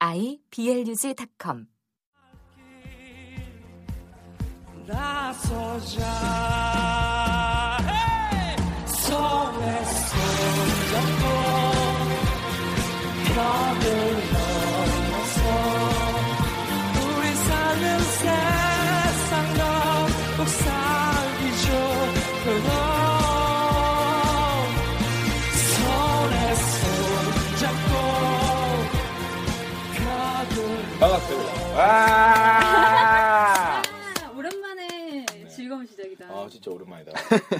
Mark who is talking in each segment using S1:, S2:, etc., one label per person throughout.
S1: iblog.com
S2: 나서자 손에 손잡고 벽을
S3: 아!
S4: 아, 오랜만에 즐거운 시작이다.
S3: 아 진짜 오랜만이다.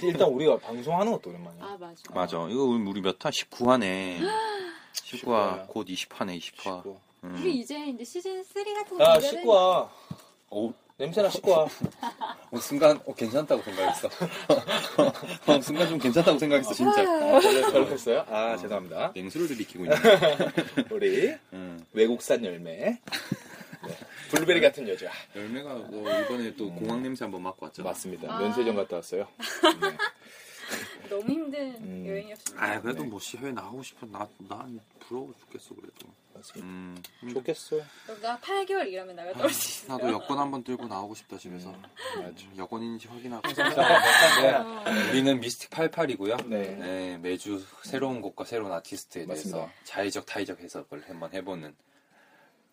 S3: 일단 우리가 방송하는 것도 오랜만이야.
S4: 아, 맞아.
S5: 맞아. 이거 우리 몇 화? 19화네. 19화
S3: 19화.
S5: 곧 20화네, 20화.
S3: 씻고.
S5: 음.
S4: 우리 이제 이제 시즌 3 같은
S3: 거야 씻고 와.
S5: 오,
S3: 냄새나 씻고 와.
S5: 어, 순간 어, 괜찮다고 생각했어. 어, 순간 좀 괜찮다고 생각했어, 진짜.
S3: 아, 저렇게 했어요? 아 죄송합니다.
S5: 냉수를 들이키고 있네.
S3: 우리
S5: 음.
S3: 외국산 열매. 네. 블루베리 같은 여자.
S5: 열매가 뭐 이번에 또 공항 냄새 한번 맡고 왔잖아.
S3: 맞습니다.
S4: 아.
S3: 면세점 갔다 왔어요. 네.
S4: 너무 힘든
S3: 음.
S4: 여행이었습니다.
S5: 아, 그래도 뭐 시해에 나가고 싶어. 나, 난 부러워 죽겠어, 그래도.
S3: 맞습니다.
S5: 음.
S3: 좋겠어.
S4: 나 8개월 일하면 나갈 떨어질 수 있어.
S5: 나도 여권 한번 들고 나오고 싶다, 집에서.
S3: 맞아.
S5: 여권인지 확인하고.
S3: 네.
S5: 우리는 미스틱 88이고요.
S3: 네.
S5: 네, 매주 새로운 곡과 새로운 아티스트에 대해서
S3: 맞습니다.
S5: 자의적 타의적 해석을 한번 해보는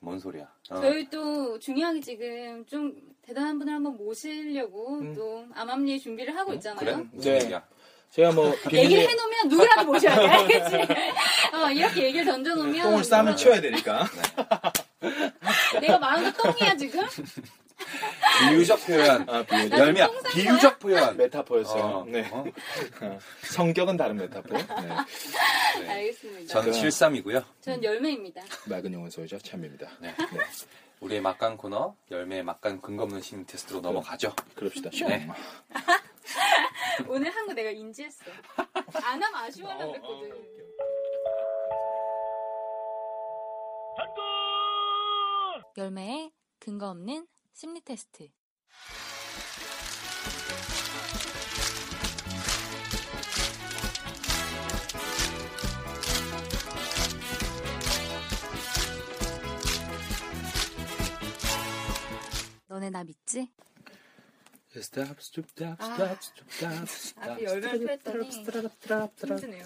S5: 뭔 소리야? 어.
S4: 저희 또 중요하게 지금 좀 대단한 분을 한번 모시려고
S3: 음.
S4: 또 암암리에 준비를 하고 있잖아요.
S5: 그래? 무슨
S3: 네.
S5: 얘기야?
S3: 제가 뭐
S4: 얘기를 해놓으면 누구라도 모셔야 돼, 알겠지? 어, 이렇게 얘기를 던져놓으면
S3: 똥을 싸면 치워야 되니까.
S4: 내가 마음도 똥이야 지금?
S5: 비유적 표현.
S3: 아 비밀.
S5: 열미야. 비유적 표현.
S3: 메타포였어요.
S5: 어,
S3: 네.
S5: 어?
S3: 성격은 다른 메타포. 네.
S5: 네.
S4: 알겠습니다.
S5: 저는
S3: 그-
S5: 73이고요.
S4: 전 열매입니다.
S3: 맑은 영혼 소유자 참입니다.
S5: 네.
S3: 네.
S5: 우리의 막간 코너 열매의 막간 근거 없는 심 테스트로 넘어가죠.
S3: 그럽시다.
S5: 네.
S4: 오늘 한 거 내가 인지했어. 안 하면 아쉬워하려고 그랬거든. 열매의 근거 없는 심리 테스트. 너네 나 믿지?
S3: stop stop stop
S4: 아.
S3: stop stop stop
S4: 앞에 열매를 폈더니 힘드네요.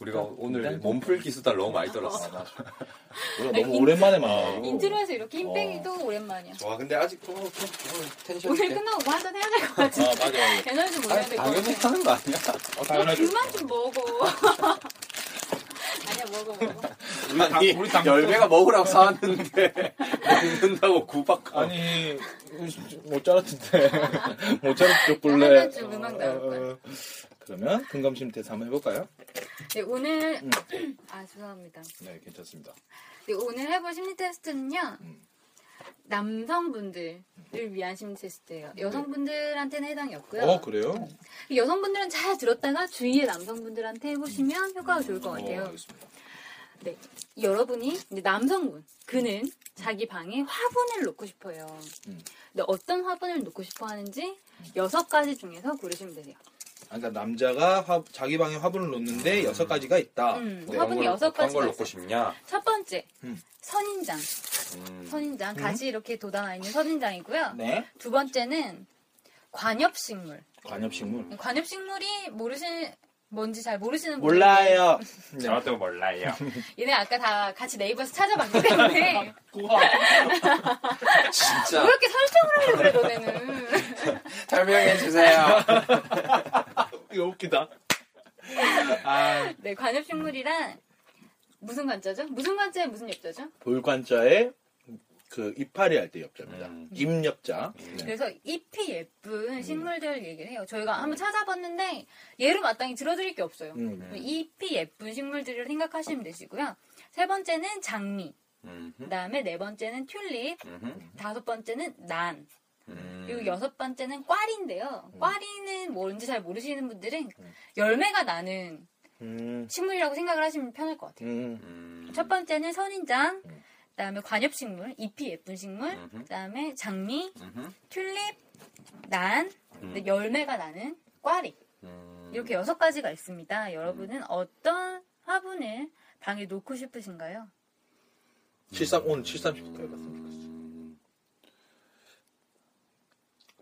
S5: 우리가 오늘 몸풀기 수다를 너무 많이 떨었어.
S3: 우리가 너무 오랜만에 막
S4: intro에서 이렇게 힘
S3: 어.
S4: 빼기도 오랜만이야.
S5: 좋아, 근데 아직도 좀, 좀 텐션
S4: 오늘. 끝나고 뭐 한잔 해야 될 것 같아.
S3: 아 맞아.
S4: 에너지 좀 올려야
S5: 아니,
S4: 될것
S5: 당연히
S4: 같아.
S5: 하는 거 아니야?
S3: 어.
S4: 그만 좀 먹어. 먹어 먹어.
S5: 아니,
S3: 우리 당-
S5: 열매가 먹으라고 사왔는데 먹는다고 구박.
S3: 아니 못 자랐는데 못 자랐죠
S4: 한
S3: 본래.
S4: 번쯤 음악 나올 거야.
S3: 어, 그러면 근검심 테스트 한번 해볼까요?
S4: 네 오늘
S3: 음.
S4: 아 죄송합니다.
S3: 네 괜찮습니다.
S4: 네, 오늘 해볼 심리 테스트는요.
S3: 음.
S4: 남성분들을 위한 심리 테스트예요. 여성분들한테는 해당이 없고요.
S3: 어 그래요?
S4: 여성분들은 잘 들었다가 주위의 남성분들한테 해보시면 효과가 좋을 것
S3: 어,
S4: 같아요.
S3: 알겠습니다.
S4: 네. 여러분이 남성분 그는 자기 방에 화분을 놓고 싶어요.
S3: 음.
S4: 근데 어떤 화분을 놓고 싶어 하는지 여섯 가지 중에서 고르시면 되세요.
S3: 아, 그러니까 남자가 화- 자기 방에 화분을 놓는데 여섯 가지가 있다.
S4: 음,
S3: 네.
S4: 화분이 여섯
S5: 어떤 걸 놓고. 싶냐?
S4: 첫 번째
S3: 음.
S4: 선인장,
S5: 음.
S4: 선인장 가지 이렇게 돋아나 있는 선인장이고요.
S3: 네.
S4: 두 번째는 관엽식물.
S3: 관엽식물.
S4: 관엽식물이 모르시는 뭔지 잘 모르시는 분들
S3: 몰라요. 네.
S5: 저도 몰라요.
S4: 얘네 아까 다 같이 네이버에서 찾아봤기 때문에
S5: 진짜
S4: 왜 이렇게 설정을 하려고 그래 너네는
S5: 설명해 주세요.
S3: 이거 웃기다. 아,
S4: 네 관엽식물이란 무슨 관자죠? 무슨 관자에 무슨 엽자죠?
S3: 볼관자에 그 이파리 할 때 엽자입니다.
S5: 음.
S3: 입엽자. 네.
S4: 그래서 잎이 예쁜 식물들 얘기를 해요. 저희가 한번 찾아봤는데 얘로 마땅히 들어드릴 게 없어요.
S3: 음.
S4: 잎이 예쁜 식물들을 생각하시면 되시고요. 세 번째는 장미.
S5: 음.
S4: 그다음에 네 번째는 튤립,
S5: 음.
S4: 다섯 번째는 난,
S5: 음.
S4: 그리고 여섯 번째는 꽈리인데요. 꽈리는 뭔지 잘 모르시는 분들은 열매가 나는
S3: 음.
S4: 식물이라고 생각을 하시면 편할 것 같아요.
S3: 음.
S5: 음.
S4: 첫 번째는 선인장, 그다음에 관엽식물, 잎이 예쁜 식물. 그다음에 장미. 튤립, 난,
S5: 음.
S4: 열매가 나는 꽈리.
S5: 음.
S4: 이렇게 여섯 가지가 있습니다. 여러분은 어떤 화분을 방에 놓고 싶으신가요?
S3: 73 오늘 73씩 해봤으면
S5: 음.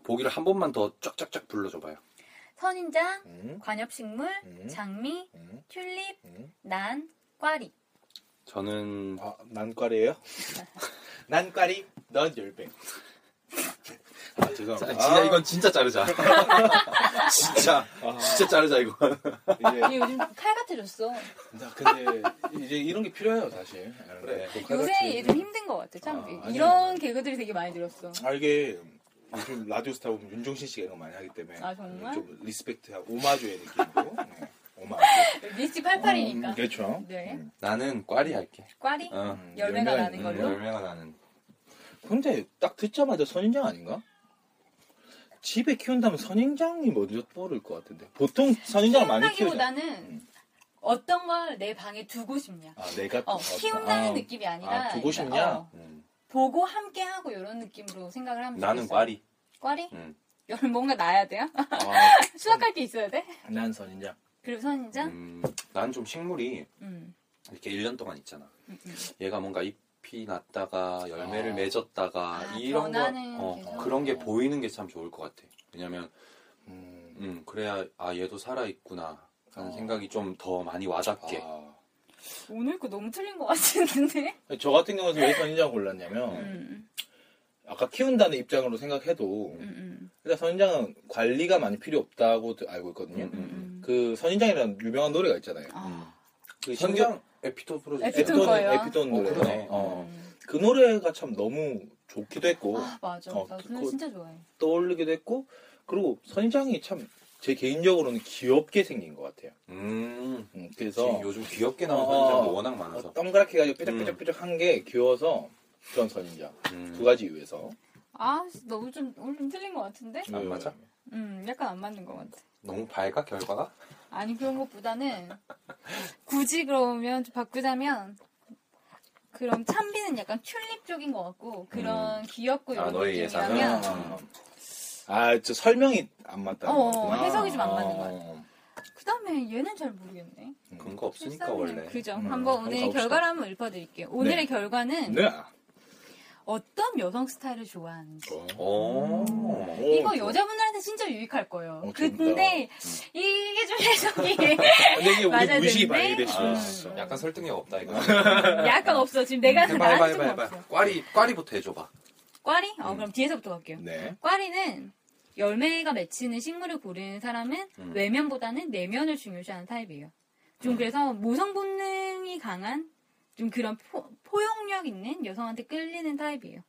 S5: 보기를 한 번만 더 쫙쫙쫙 불러줘봐요.
S4: 선인장,
S3: 음.
S4: 관엽식물,
S3: 음.
S4: 장미,
S3: 음.
S4: 튤립,
S3: 음.
S4: 난, 꽈리.
S5: 저는
S3: 아, 난과리예요? 난과리, 넌 열배. 아,
S5: 자,
S3: 죄송합니다.
S5: 진짜 이건 진짜 자르자. 진짜
S3: 아,
S5: 진짜 자르자 이거.
S3: 이제
S4: 이게 요즘 칼 같아졌어.
S3: 나 근데 이제 이런 게 필요해요, 사실.
S5: 그래.
S4: 요새 얘좀 힘든 것 같아. 참
S3: 아,
S4: 이런. 개그들이 되게 많이 들었어.
S3: 아 이게 요즘 라디오 스타 보면 윤종신 씨가 이런 거 많이 하기 때문에
S4: 아, 정말?
S3: 좀 respect하고 오마주의 느낌으로 네. 오마주.
S4: 미스틱 88이니까.
S3: 음, 그렇죠.
S4: 네.
S3: 음.
S5: 나는 꽈리 할게.
S4: 꽈리?
S5: 어.
S3: 음,
S4: 열매가
S3: 열매가
S4: 나는 걸로?
S5: 열매가 나는.
S3: 근데 딱 듣자마자 선인장 아닌가? 집에 키운다면 선인장이 먼저 떠오를 것 같은데 보통 선인장을 많이 키우잖아.
S4: 키운다기보다는
S3: 음.
S4: 어떤 걸 내 방에 두고 싶냐.
S3: 아 내가
S4: 어,
S3: 어,
S4: 키운다는
S3: 아,
S4: 느낌이 아니라
S3: 아, 두고
S4: 그러니까,
S3: 싶냐?
S4: 어,
S5: 음.
S4: 보고 함께 하고 이런 느낌으로 생각을 하면
S5: 나는
S4: 좋겠어요.
S5: 꽈리.
S4: 꽈리?
S5: 음.
S4: 열 뭔가 나야 돼요?
S3: 아,
S4: 수확할 게 있어야 돼?
S3: 난 선인장.
S4: 그리고 선인장?
S5: 음, 난 좀 식물이
S4: 음.
S5: 이렇게 1년 동안 있잖아.
S4: 음, 음.
S5: 얘가 뭔가 잎이 났다가 열매를
S3: 아.
S5: 맺었다가
S4: 아,
S5: 이런 거 어,
S4: 계속.
S5: 그런 게 보이는 게 참 좋을 것 같아. 왜냐면
S3: 음,
S5: 음, 그래야 아 얘도 살아 있구나 하는
S3: 어.
S5: 생각이 좀 더 많이 와닿게.
S3: 아.
S4: 오늘 거 너무 틀린 것 같은데?
S3: 저 같은 경우는 왜 선인장 골랐냐면
S4: 음,
S3: 아까 키운다는 입장으로 생각해도
S4: 음, 음,
S3: 일단 선인장은 관리가 많이 필요 없다고 알고 있거든요.
S5: 음,
S4: 음.
S3: 그 선인장이라는 유명한 노래가 있잖아요.
S4: 아,
S3: 그
S5: 선장 에피토 프로젝트.
S4: 에피톤
S3: 에피톤
S4: 거예요?
S3: 에피톤
S5: 어,
S3: 노래.
S5: 그러네.
S3: 어.
S4: 음.
S3: 그 노래가 참 너무 좋기도 했고
S4: 아, 맞아.
S3: 어,
S4: 나그
S3: 그-
S4: 노래 진짜 좋아해.
S3: 떠올리기도 했고 그리고 선인장이 참 제 개인적으로는 귀엽게 생긴 것 같아요.
S5: 음.
S3: 음, 그래서
S5: 요즘 귀엽게 나오는
S3: 어,
S5: 선장도
S3: 어.
S5: 워낙 많아서.
S3: 어, 동그랗게 해가지고 뾰족뾰족뾰족한 게 귀여워서 그런 선인장
S5: 음.
S3: 두 가지 이유에서
S4: 아, 너무 좀, 오늘 좀 틀린 것 같은데?
S5: 안
S3: 네.
S5: 맞아?
S4: 음, 약간 안 맞는 것 같아.
S5: 너무 밝아 결과가?
S4: 아니, 그런 것보다는 굳이 그러면 좀 바꾸자면 그럼 참비는 약간 튤립 쪽인 것 같고 그런 귀엽고
S5: 아,
S4: 이런
S5: 너의
S4: 느낌이라면
S3: 아, 아, 저 설명이 안 맞다.
S4: 어, 해석이 좀 안 맞는 것
S3: 같아.
S4: 그 다음에 얘는 잘 모르겠네.
S5: 근거 없으니까 원래.
S4: 그죠.
S3: 음,
S4: 한번 오늘. 결과를 한번 읊어드릴게요. 오늘의
S3: 네.
S4: 결과는
S3: 네.
S4: 어떤 여성 스타일을 좋아하는지.
S5: 오.
S4: 이거
S3: 좋아.
S4: 여자분들한테 진짜 유익할 거예요.
S3: 어,
S4: 근데 이게 좀 해석이
S3: 근데 이게
S4: 맞아야
S3: 무식이
S4: 아.
S3: 있어.
S5: 약간 설득력 없다 이거.
S4: 약간 없어. 지금 내가
S5: 해봐 해봐
S4: 나한테
S5: 해봐
S4: 좀
S5: 해봐.
S4: 없어.
S5: 꽈리 꽈리부터 해줘봐.
S4: 꽈리? 어,
S5: 음.
S4: 그럼 뒤에서부터 갈게요.
S3: 네.
S4: 꽈리는 열매가 맺히는 식물을 고르는 사람은
S5: 음.
S4: 외면보다는 내면을 중요시하는 타입이에요. 좀
S5: 음.
S4: 그래서 모성 본능이 강한 좀 그런 포, 포용력 있는 여성한테 끌리는 타입이에요.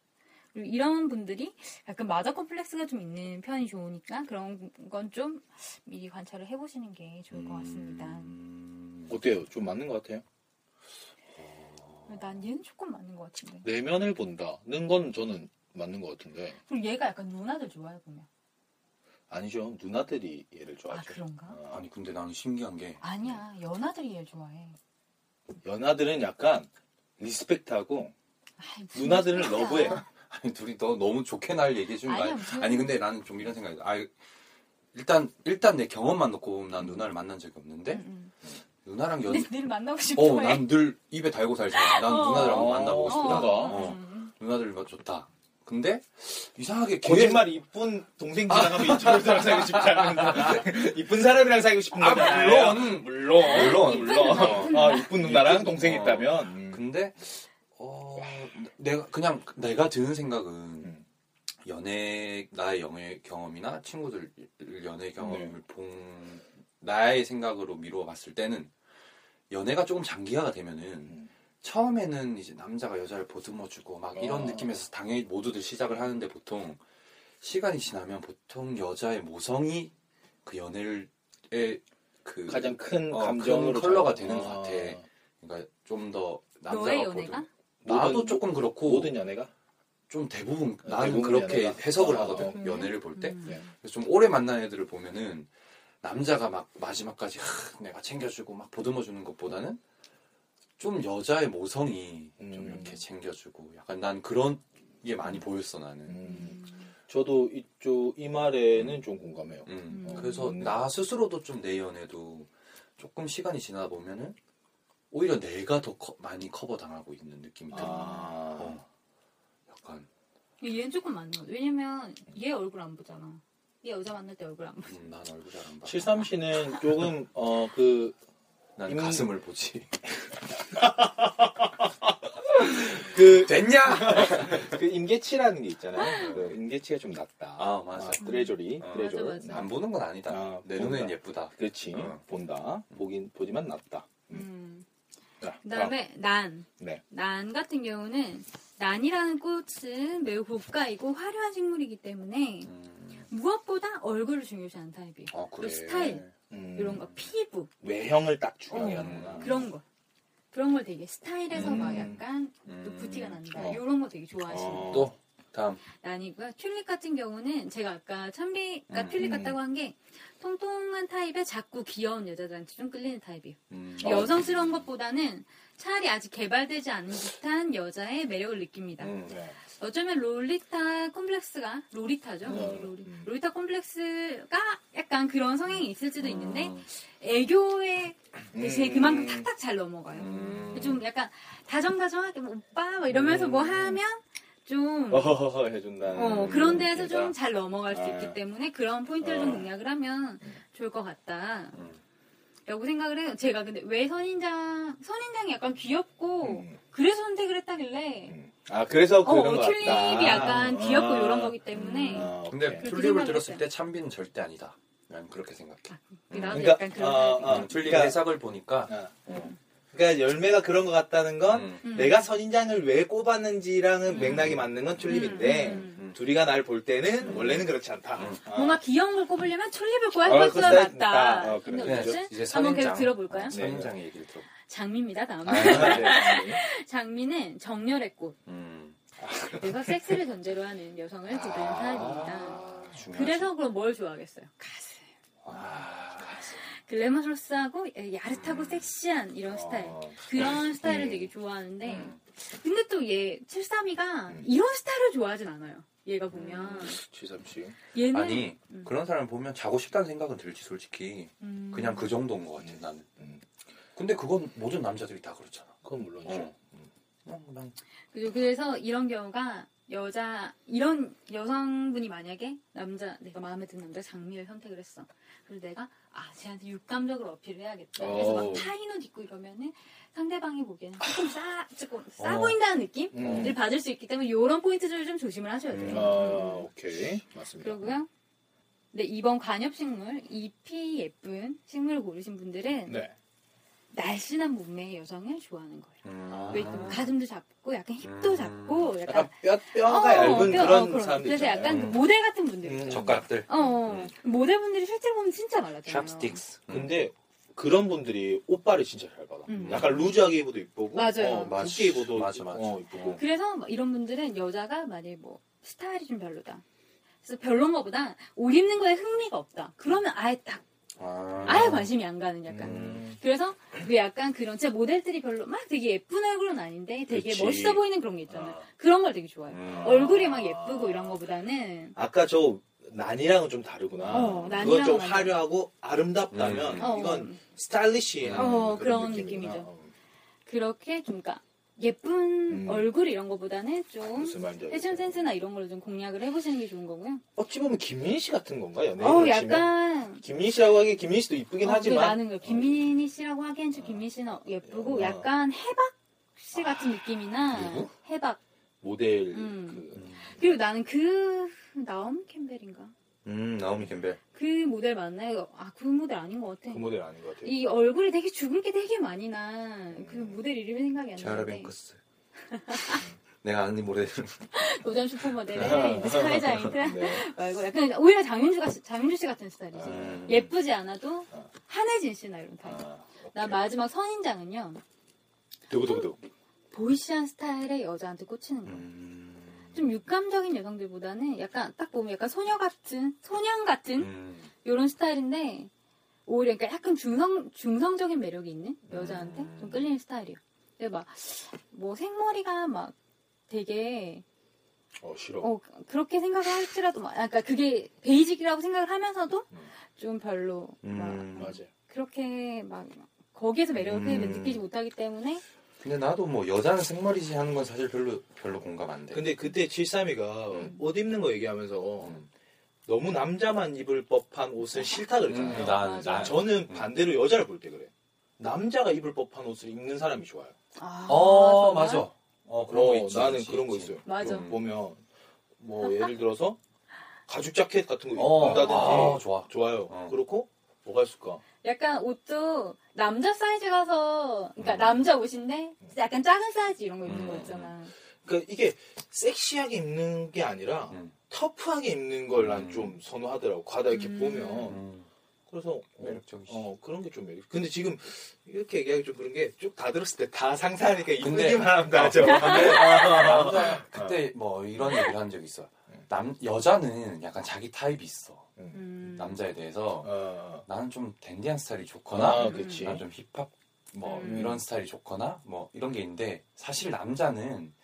S4: 그리고 이런 분들이 약간 mother complex가 좀 있는 편이 좋으니까 그런 건 좀 미리 관찰을 해보시는 게 좋을 것 같습니다.
S5: 음.
S3: 어때요? 좀 맞는 것 같아요?
S4: 난 얘는 조금 맞는 것 같은데.
S3: 내면을 본다는 건 저는 맞는 것 같은데
S4: 그리고 얘가 약간 누나들 좋아해 보면.
S3: 아니죠. 누나들이 얘를
S4: 아
S3: 좋아하죠.
S4: 그런가?
S3: 어,
S5: 아니 근데 나는 신기한 게
S4: 아니야 연하들이 얘를 좋아해.
S3: 연하들은 약간 respect하고
S4: 아이,
S3: 누나들은. love해.
S5: 아니 둘이 너 너무 좋게 날 얘기해 주는 거
S4: 아니야,
S5: 아니
S4: 무슨-
S5: 아니 근데 나는 좀 이런 생각이 아 일단 일단 내 경험만 놓고 보면 난 누나를 만난 적이 없는데
S4: 응, 응.
S5: 누나랑 연
S4: 늘 만나고 싶어
S5: 어,
S4: 해.
S5: 난늘 입에 달고 살잖아. 난
S4: 어.
S5: 누나들 한번
S3: 어,
S5: 만나보고 싶다.
S3: 그런가?
S5: 어,
S4: 음.
S5: 누나들 뭐 좋다. 근데 이상하게 걔
S3: 거짓말 이쁜 동생 지나가면 이쪽으로 사귀고 싶지 않은 이쁜 사람이랑 사귀고 싶은
S5: 아,
S3: 거잖아요.
S5: 물론.
S3: 물론
S5: 물론.
S3: 물론 아, 이쁜 누나랑
S5: 이쁜-
S3: 동생이
S5: 어.
S3: 있다면 음.
S5: 근데 어 내가 그냥 내가 드는 생각은
S3: 음.
S5: 연애 나의 연애 경험이나 친구들 연애 경험을
S3: 네.
S5: 본 나의 생각으로 미루어 봤을 때는 연애가 조금 장기화가 되면은
S3: 음.
S5: 처음에는 이제 남자가 여자를 보듬어주고 막 이런
S3: 어.
S5: 느낌에서 당연히 모두들 시작을 하는데 보통 시간이 지나면 보통 여자의 모성이 그 연애의 그
S3: 가장 큰
S5: 어,
S3: 감정으로
S5: 큰 컬러가
S3: 작용-
S5: 되는
S3: 아.
S5: 것 같아. 그러니까 좀 더 남자가
S4: 연애가?
S5: 보듬 나도
S3: 모든-
S5: 조금 그렇고
S3: 모든 연애가
S5: 좀 대부분
S3: 아,
S5: 나는
S3: 대부분
S5: 그렇게
S3: 연애가?
S5: 해석을
S3: 아,
S5: 하거든
S4: 아,
S5: 연애를 볼 때.
S4: 음.
S3: 네.
S5: 그래서 좀 오래 만난 애들을 보면은 남자가 막 마지막까지 하, 내가 챙겨주고 막 보듬어주는 것보다는 좀 여자의 모성이 좀
S3: 음.
S5: 이렇게 챙겨주고 약간 난 그런 게 많이 보였어 나는.
S3: 음. 저도 이쪽 이 말에는 좀 공감해요.
S5: 음.
S4: 음.
S5: 그래서
S3: 음.
S5: 나 스스로도 좀 내 연애도 조금 시간이 지나다 보면은 오히려 내가 더 커- 많이 커버 당하고 있는 느낌이 들어.
S3: 아,
S5: 어. 약간
S4: 얘는 조금 맞는 거. 왜냐면 얘 얼굴 안 보잖아. 얘 여자 만날 때 얼굴 안 봐.
S5: 음, 난 얼굴 잘 안 봐.
S3: 73 씨는 조금 어 그
S5: 난
S3: 임-
S5: 가슴을 보지.
S3: 그,
S5: 됐냐?
S3: 그 임계치라는 게 있잖아요. 그 임계치가 좀 낮다.
S5: 아, 맞아. 어.
S3: threshold.
S4: 맞아, 맞아.
S5: 안 보는 건 아니다.
S3: 아,
S5: 내
S3: 본다.
S5: 눈엔 예쁘다.
S3: 그렇지.
S5: 어.
S3: 본다. 보긴 보지만 낮다.
S4: 음.
S3: 자,
S4: 그다음에 난.
S3: 네.
S4: 난 같은 경우는 난이라는 꽃은 매우 고가이고 화려한 식물이기 때문에
S5: 음.
S4: 무엇보다 얼굴을 중요시하는 타입이에요.
S5: 아, 그래.
S4: 스타일.
S3: 음,
S4: 이런 거 피부
S3: 외형을 딱
S4: 어,
S3: 중요해하는구나.
S4: 그런 거 그런 걸 되게 스타일에서
S3: 음.
S4: 막 약간
S5: 음.
S4: 또 부티가 난다
S3: 어.
S4: 이런 거 되게 좋아하시는
S3: 어.
S5: 또 다음.
S4: 난이고요. 튤립 같은 경우는 제가 아까 참비가
S5: 음,
S4: 튤립
S3: 음.
S4: 같다고 한 게 통통한 타입에 작고 귀여운 여자들한테 좀 끌리는 타입이에요.
S5: 음.
S3: 어.
S4: 여성스러운 것보다는 차라리 아직 개발되지 않은 듯한 여자의 매력을 느낍니다.
S5: 음.
S3: 네.
S4: 어쩌면 롤리타 콤플렉스가 롤리타죠.
S3: 음.
S4: 롤리,
S3: 음.
S4: 롤리타 콤플렉스가 약간 그런 성향이 있을 수도 있는데
S5: 음.
S4: 애교에 대신에
S3: 음.
S4: 그만큼 탁탁 잘 넘어가요.
S5: 음.
S4: 좀 약간 다정다정하게 뭐 오빠 막 이러면서 뭐
S3: 음.
S4: 하면 좀
S3: 어허허허 해준다.
S4: 어, 그런 데에서 좀 잘 넘어갈 수
S3: 아.
S4: 있기 때문에 그런 포인트를 좀
S3: 어.
S4: 공략을 하면 좋을 것 같다.
S5: 음.
S4: 라고 생각을 해요. 제가 근데 왜 선인장, 선인장이 약간 귀엽고
S3: 음.
S4: 그래서 선택을 했다길래
S3: 음. 아 그래서
S4: 어,
S3: 그런 거
S4: 튤립이
S3: 같다.
S4: 약간 귀엽고
S3: 아.
S4: 이런 거기 때문에
S3: 아,
S5: 근데 튤립을 들었을. 때 참비는 절대 아니다. 난 그렇게 생각해.
S4: 나도
S3: 그러니까,
S4: 약간 그런
S3: 아. 아.
S5: 음, 튤립
S3: 그러니까-
S5: 해석을 보니까
S3: 아.
S5: 어.
S3: 그러니까 열매가 그런 것 같다는 건
S5: 음.
S4: 음.
S3: 내가 선인장을 왜 꼽았는지랑은
S4: 음.
S3: 맥락이 맞는 건 튤립인데
S4: 음,
S5: 음.
S3: 둘이가 날 볼 때는 원래는 그렇지 않다.
S5: 음.
S3: 아.
S4: 뭔가 귀여운 걸 꼽으려면 튤립을 꼽아야
S3: 어. 어,
S4: 근데
S3: 그래.
S4: 어쨌든
S5: 이제
S4: 한번 계속
S5: 선인장.
S4: 들어볼까요?
S5: 어, 선인장의 얘기를 들어.
S4: 장미입니다. 다음.
S3: 아, 네.
S4: 장미는 정열의 꽃.
S5: 음.
S4: 내가 섹스를 전제로 하는 여성을 타입입니다.
S5: 아, 중요하지.
S4: 그래서 그럼 뭘 좋아하겠어요? 가슴.
S5: 아,
S4: 글래머러스하고 야릇하고 섹시한 이런 스타일.
S3: 어.
S4: 그런 스타일을
S3: 음.
S4: 되게 좋아하는데
S5: 음.
S4: 근데 또 얘 732가
S3: 음.
S4: 이런 스타일을 좋아하진 않아요. 얘가 보면
S3: 지삼씨.
S4: 얘는
S5: 아니
S4: 음.
S5: 그런 사람을 보면 자고 싶다는 생각은 들지 솔직히
S4: 음.
S5: 그냥 그 정도인 것 같아 나는.
S3: 음.
S5: 근데 그건 모든 남자들이 다 그렇잖아.
S3: 그건 물론이죠.
S5: 어. 어, 난
S4: 그죠. 그래서 이런 경우가 여자 이런 여성분이 만약에 남자 내가 마음에 드는 남자 장미를 선택을 했어. 그래서 내가 아 쟤한테 육감적으로 어필을 해야겠다. 그래서 막
S3: 어우.
S4: 타인옷 입고 이러면은 상대방이 보기에는 조금 싸 조금 싸
S5: 어.
S4: 보인다는 느낌을
S3: 음.
S4: 받을 수 있기 때문에 이런 포인트들을 좀 조심을 하셔야 돼요.
S5: 음.
S3: 아, 오케이. 맞습니다.
S4: 그러고요. 네, 이번 관엽 식물, 잎이 예쁜 식물을 고르신 분들은
S3: 네.
S4: 날씬한 몸매의 여성을 좋아하는 거예요.
S5: 음.
S4: 왜또 가슴도 작고 약간 힙도
S5: 음.
S4: 작고 약간
S3: 약간 뼈, 뼈가
S4: 어,
S3: 얇은
S4: 뼈,
S3: 그런
S4: 어.
S3: 사람들
S4: 그래서
S3: 있잖아요.
S4: 약간
S5: 음.
S4: 그 모델 같은 분들
S3: 음.
S5: 젓가락들.
S4: 어, 어. 모델분들이 실제로 보면 진짜 말랐잖아요.
S5: 샵스틱스.
S3: 근데 그런 분들이 옷빨이 진짜 잘 받아.
S4: 음.
S3: 약간 루즈하게 입어도 이쁘고,
S4: 맞아요.
S3: 어. 굵게 입어도
S5: 맞아, 맞아.
S3: 어, 이쁘고.
S4: 그래서 막 이런 분들은 여자가 만약에 뭐 스타일이 좀 별로다. 그래서 별론 거보다 옷 입는 거에 흥미가 없다. 그러면 아예 딱
S5: 아,
S4: 아예 관심이 안 가는 약간.
S3: 음.
S4: 그래서 왜 약간 그런 진짜 모델들이 별로 막 되게 예쁜 얼굴은 아닌데 되게
S3: 그치.
S4: 멋있어 보이는 그런 게 있잖아요.
S3: 아.
S4: 그런 걸 되게 좋아해요.
S5: 음.
S4: 얼굴이 막 예쁘고 이런 거보다는
S3: 아까 저 난이랑은 좀 다르구나.
S4: 어,
S3: 그건
S4: 난이랑은
S3: 좀 화려하고 아름답다면
S5: 음.
S4: 어,
S3: 이건 스타일리시한
S4: 어, 그런
S3: 느낌이구나.
S4: 느낌이죠.
S3: 어,
S4: 그렇게 좀 그러니까 예쁜
S3: 음.
S4: 얼굴 이런 거보다는 좀 패션. 센스나 이런 걸로 좀 공략을 해보시는 게 좋은 거고요.
S3: 어찌 보면 김민희 씨 같은 건가 연예인?
S4: 어, 약간
S3: 김민희 씨라고 하기에 김민희 씨도 이쁘긴
S4: 어,
S3: 하지만
S4: 그 나는 그 김민희 씨라고 하기엔 좀 김민희 씨는 예쁘고
S3: 어.
S4: 약간 해박 씨 같은 느낌이나
S3: 누구?
S4: 해박.
S3: 모델
S4: 음.
S3: 그
S4: 그리고 나는 그 나오미 캠벨인가?
S5: 음, 나오미 캠벨.
S4: 그 모델 맞나요? 아, 그 모델 아닌 것 같아.
S3: 그 모델 아닌 것 같아요.
S4: 이 얼굴이 되게 주근깨 되게 많이 나. 그 모델 이름이 생각이 안 나는데.
S5: 뱅크스. 내가 아는 모델.
S4: 도전 슈퍼모델의 스카이 자이트
S3: 네.
S4: 말고 약간 오히려 장윤주 같 장윤주 씨 같은 스타일이지.
S5: 음.
S4: 예쁘지 않아도
S3: 어.
S4: 한혜진 씨나 이런 타입.
S3: 아,
S4: 나 마지막 선인장은요.
S3: 두구두구두.
S4: boyish한 스타일의 여자한테 꽂히는 거예요.
S5: 음.
S4: 좀 육감적인 여성들보다는 약간 딱 보면 약간 소녀 같은 소년 같은
S5: 음.
S4: 이런 스타일인데 오히려 그러니까 약간 중성 중성적인 매력이 있는 여자한테
S5: 음.
S4: 좀 끌리는 스타일이에요. 근데 막 뭐 생머리가 막 되게
S3: 어 싫어.
S4: 어 그렇게 생각을 할지라도 막 약간 그게 베이직이라고 생각을 하면서도
S3: 음.
S4: 좀 별로 막
S5: 음.
S3: 맞아요.
S4: 그렇게 막 거기에서 매력을
S5: 음.
S4: 느끼지 못하기 때문에
S5: 근데 나도 뭐 여자는 생머리지 하는 건 사실 별로 별로 공감 안 돼.
S3: 근데 그때 732가
S5: 음.
S3: 옷 입는 거 얘기하면서
S5: 음.
S3: 너무 남자만 입을 법한 옷은 싫다 그랬잖아요.
S5: 음, 난. 난
S3: 저는
S5: 음.
S3: 반대로 여자를 볼 때 그래. 남자가 입을 법한 옷을 입는 사람이 좋아요.
S4: 아,
S5: 어? 맞아. 어 그런 거
S3: 어,
S5: 있지.
S3: 나는
S5: 있지,
S3: 그런 거. 있어요.
S4: 맞아.
S5: 음.
S3: 보면 뭐 예를 들어서 가죽 자켓 같은 거
S5: 어,
S3: 입는다든지
S5: 아, 좋아.
S3: 좋아요.
S5: 어.
S3: 그렇고 뭐가 있을까?
S4: 약간 옷도 남자 사이즈 가서 그러니까
S5: 음.
S4: 남자 옷인데 약간 작은 사이즈 이런 거 입는
S5: 음.
S4: 거 있잖아.
S3: 그러니까 이게 섹시하게 입는 게 아니라
S5: 음.
S3: 터프하게 입는 걸 난
S5: 음.
S3: 좀 선호하더라고. 가다 이렇게
S4: 음.
S3: 보면
S5: 음.
S3: 그래서 어,
S5: 매력적이지.
S3: 어 그런 게 좀 매력. 근데 지금 이렇게 얘기하기 좀 그런 게 쭉 다 들었을 때 다 상상하니까 다죠.
S5: 근데 남자 그때 뭐 이런 얘기를 한 적 있어. 남 여자는 약간 자기 타입이 있어.
S4: 음.
S5: 남자에 대해서
S3: 어,
S5: 나는 좀 댄디한 스타일이 좋거나
S3: 아,
S4: 음.
S5: 나는 좀 힙합 뭐
S4: 음.
S5: 이런 스타일이 좋거나 뭐 이런 게 있는데 사실 남자는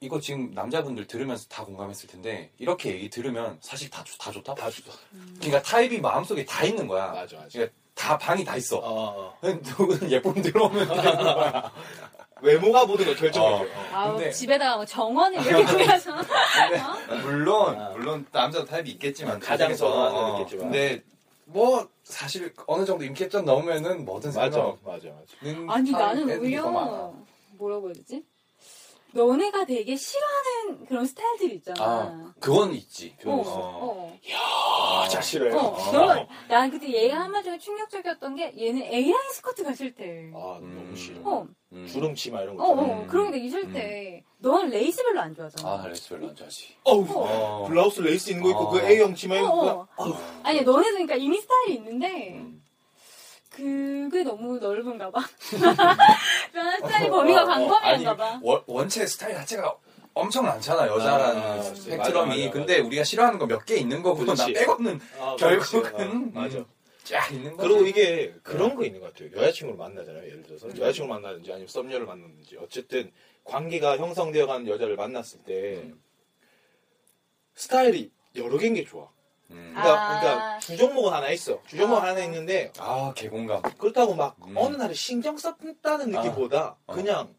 S5: 이거 지금 남자분들 들으면서 다 공감했을 텐데 이렇게 얘기 들으면 사실 다, 좋- 다 좋다.
S3: 다 좋다.
S5: 그러니까 타입이 마음속에 다 있는 거야.
S3: 맞아, 맞아.
S5: 그러니까 다 방이 다 있어.
S3: 어, 어.
S5: 누구는 예쁨 들어오면 되는 거야.
S3: 외모가 모든 걸 결정해줘. 어.
S4: 아우
S5: 근데-
S4: 집에다가 뭐 정원을 이렇게 꾸며서
S5: 근데 물론
S3: 아.
S5: 물론 남자도 타입이 있겠지만
S3: 가장
S5: 그중에서,
S3: 선호하는
S5: 어,
S3: 있겠지만.
S5: 근데 뭐 사실 어느 정도 인기점 넘으면은 뭐든
S3: 맞아, 맞아, 맞아.
S4: 아니 나는. 오히려 뭐라고 해야 되지? 너네가 되게 싫어하는 그런 스타일들이 있잖아.
S5: 아 그건 있지.
S4: 어,
S5: 어.
S4: 어.
S3: 아, 자 싫어요.
S4: 어,
S5: 어.
S4: 너, 난 그때 얘가 한말 중에 충격적이었던 게 얘는 A라인 스커트가 싫대.
S3: 아,
S5: 음.
S3: 너무 싫어.
S4: 어,
S5: 음.
S3: 주름 치마 이런 거
S4: 어. 어,
S5: 음.
S4: 그런 게 되게 싫대. 넌 레이스 별로 안 좋아하잖아.
S5: 아 레이스 별로 안 좋아하지.
S3: 어우,
S5: 어.
S3: 블라우스 레이스 있는 거
S5: 어.
S3: 그 A형 치마
S4: 어,
S3: 입고
S4: 어. 아니, 너네도 그러니까 이미 스타일이 있는데,
S5: 음.
S4: 그게 너무 넓은가 봐. 변한 스타일 범위가 광범위한가 봐.
S5: 원, 원체 스타일 자체가 엄청 많잖아 여자라는
S3: 아,
S5: 스펙트럼이.
S3: 맞아, 맞아, 맞아.
S5: 근데 우리가 싫어하는 거 몇 개 있는 거고 나
S3: 그렇지.
S5: 빼고는
S3: 아,
S5: 결국은.
S3: 어, 맞아.
S5: 음. 쫙 있는 거지.
S3: 그리고 이게 그런 거 있는 것 같아요. 여자친구를 만나잖아요. 예를 들어서 여자친구를 만나든지 아니면 썸녀를 만나든지 어쨌든 관계가 형성되어가는 여자를 만났을 때
S5: 음.
S3: 스타일이 여러 개인 게 좋아.
S5: 음.
S3: 그러니까,
S4: 아.
S3: 그러니까 주종목은 하나 있어. 주종목
S4: 아.
S3: 하나 있는데
S5: 아 개공감.
S3: 그렇다고 막
S5: 음.
S3: 어느 날에 신경 썼다는
S5: 아.
S3: 느낌보다
S5: 어.
S3: 그냥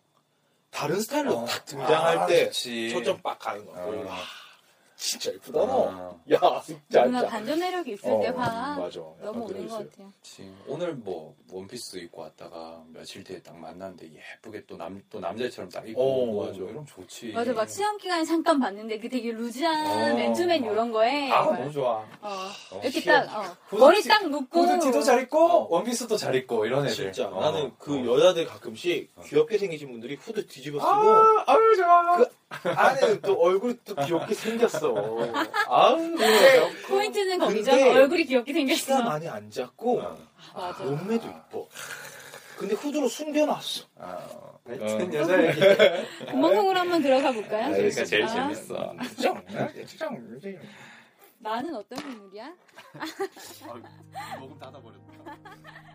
S3: 다른 스타일로
S5: 어.
S3: 딱 등장할
S5: 아,
S3: 때
S5: 좋지.
S3: 초점 빡 가는 거야.
S5: 어.
S3: 와, 진짜 이쁘다.
S5: 어.
S3: 야, 진짜.
S4: 누나
S3: 진짜.
S4: 반전 매력이 있을
S3: 어,
S4: 때 화.
S3: 맞아.
S4: 너무 오는
S3: 것게
S4: 같아요.
S5: 그치. 오늘 뭐 원피스 입고 왔다가 며칠 뒤에 딱 만났는데 예쁘게 또 남 또 남자처럼 딱 입고
S3: 어, 맞아.
S5: 이러면 좋지.
S4: 맞아, 막 시험 기간에 잠깐 봤는데 그 되게 루즈한
S5: 어.
S4: 맨투맨 이런 거에
S5: 아 너무 좋아.
S4: 어,
S5: 어,
S4: 이렇게
S3: 시험.
S4: 딱 어,
S5: 후드티-
S4: 머리 딱 묶고
S5: 후드티도 잘 입고
S3: 어.
S5: 원피스도 잘 입고 이런 애들.
S3: 진짜
S5: 어.
S3: 나는 그
S5: 어.
S3: 여자들 가끔씩 귀엽게 생기신 분들이 후드 뒤집어 쓰고
S5: 아, 아유 좋아.
S3: 그 안에는 또 얼굴이 또 귀엽게 생겼어. 아우
S4: 네, 포인트는 거기죠. 얼굴이 귀엽게
S3: 키가
S4: 생겼어.
S3: 많이 안 작고
S5: 어.
S4: 아.
S3: 몸매도 이뻐. 근데 후드로 숨겨놨어.
S5: 아,
S3: 어.
S5: 하여튼 여자 얘기.
S4: 본방송으로 한번 들어가 볼까요?
S5: 그러니까 제일
S4: 아,
S5: 재밌어.
S4: 나는 어떤 인물이야?
S5: 녹음 닫아버렸다.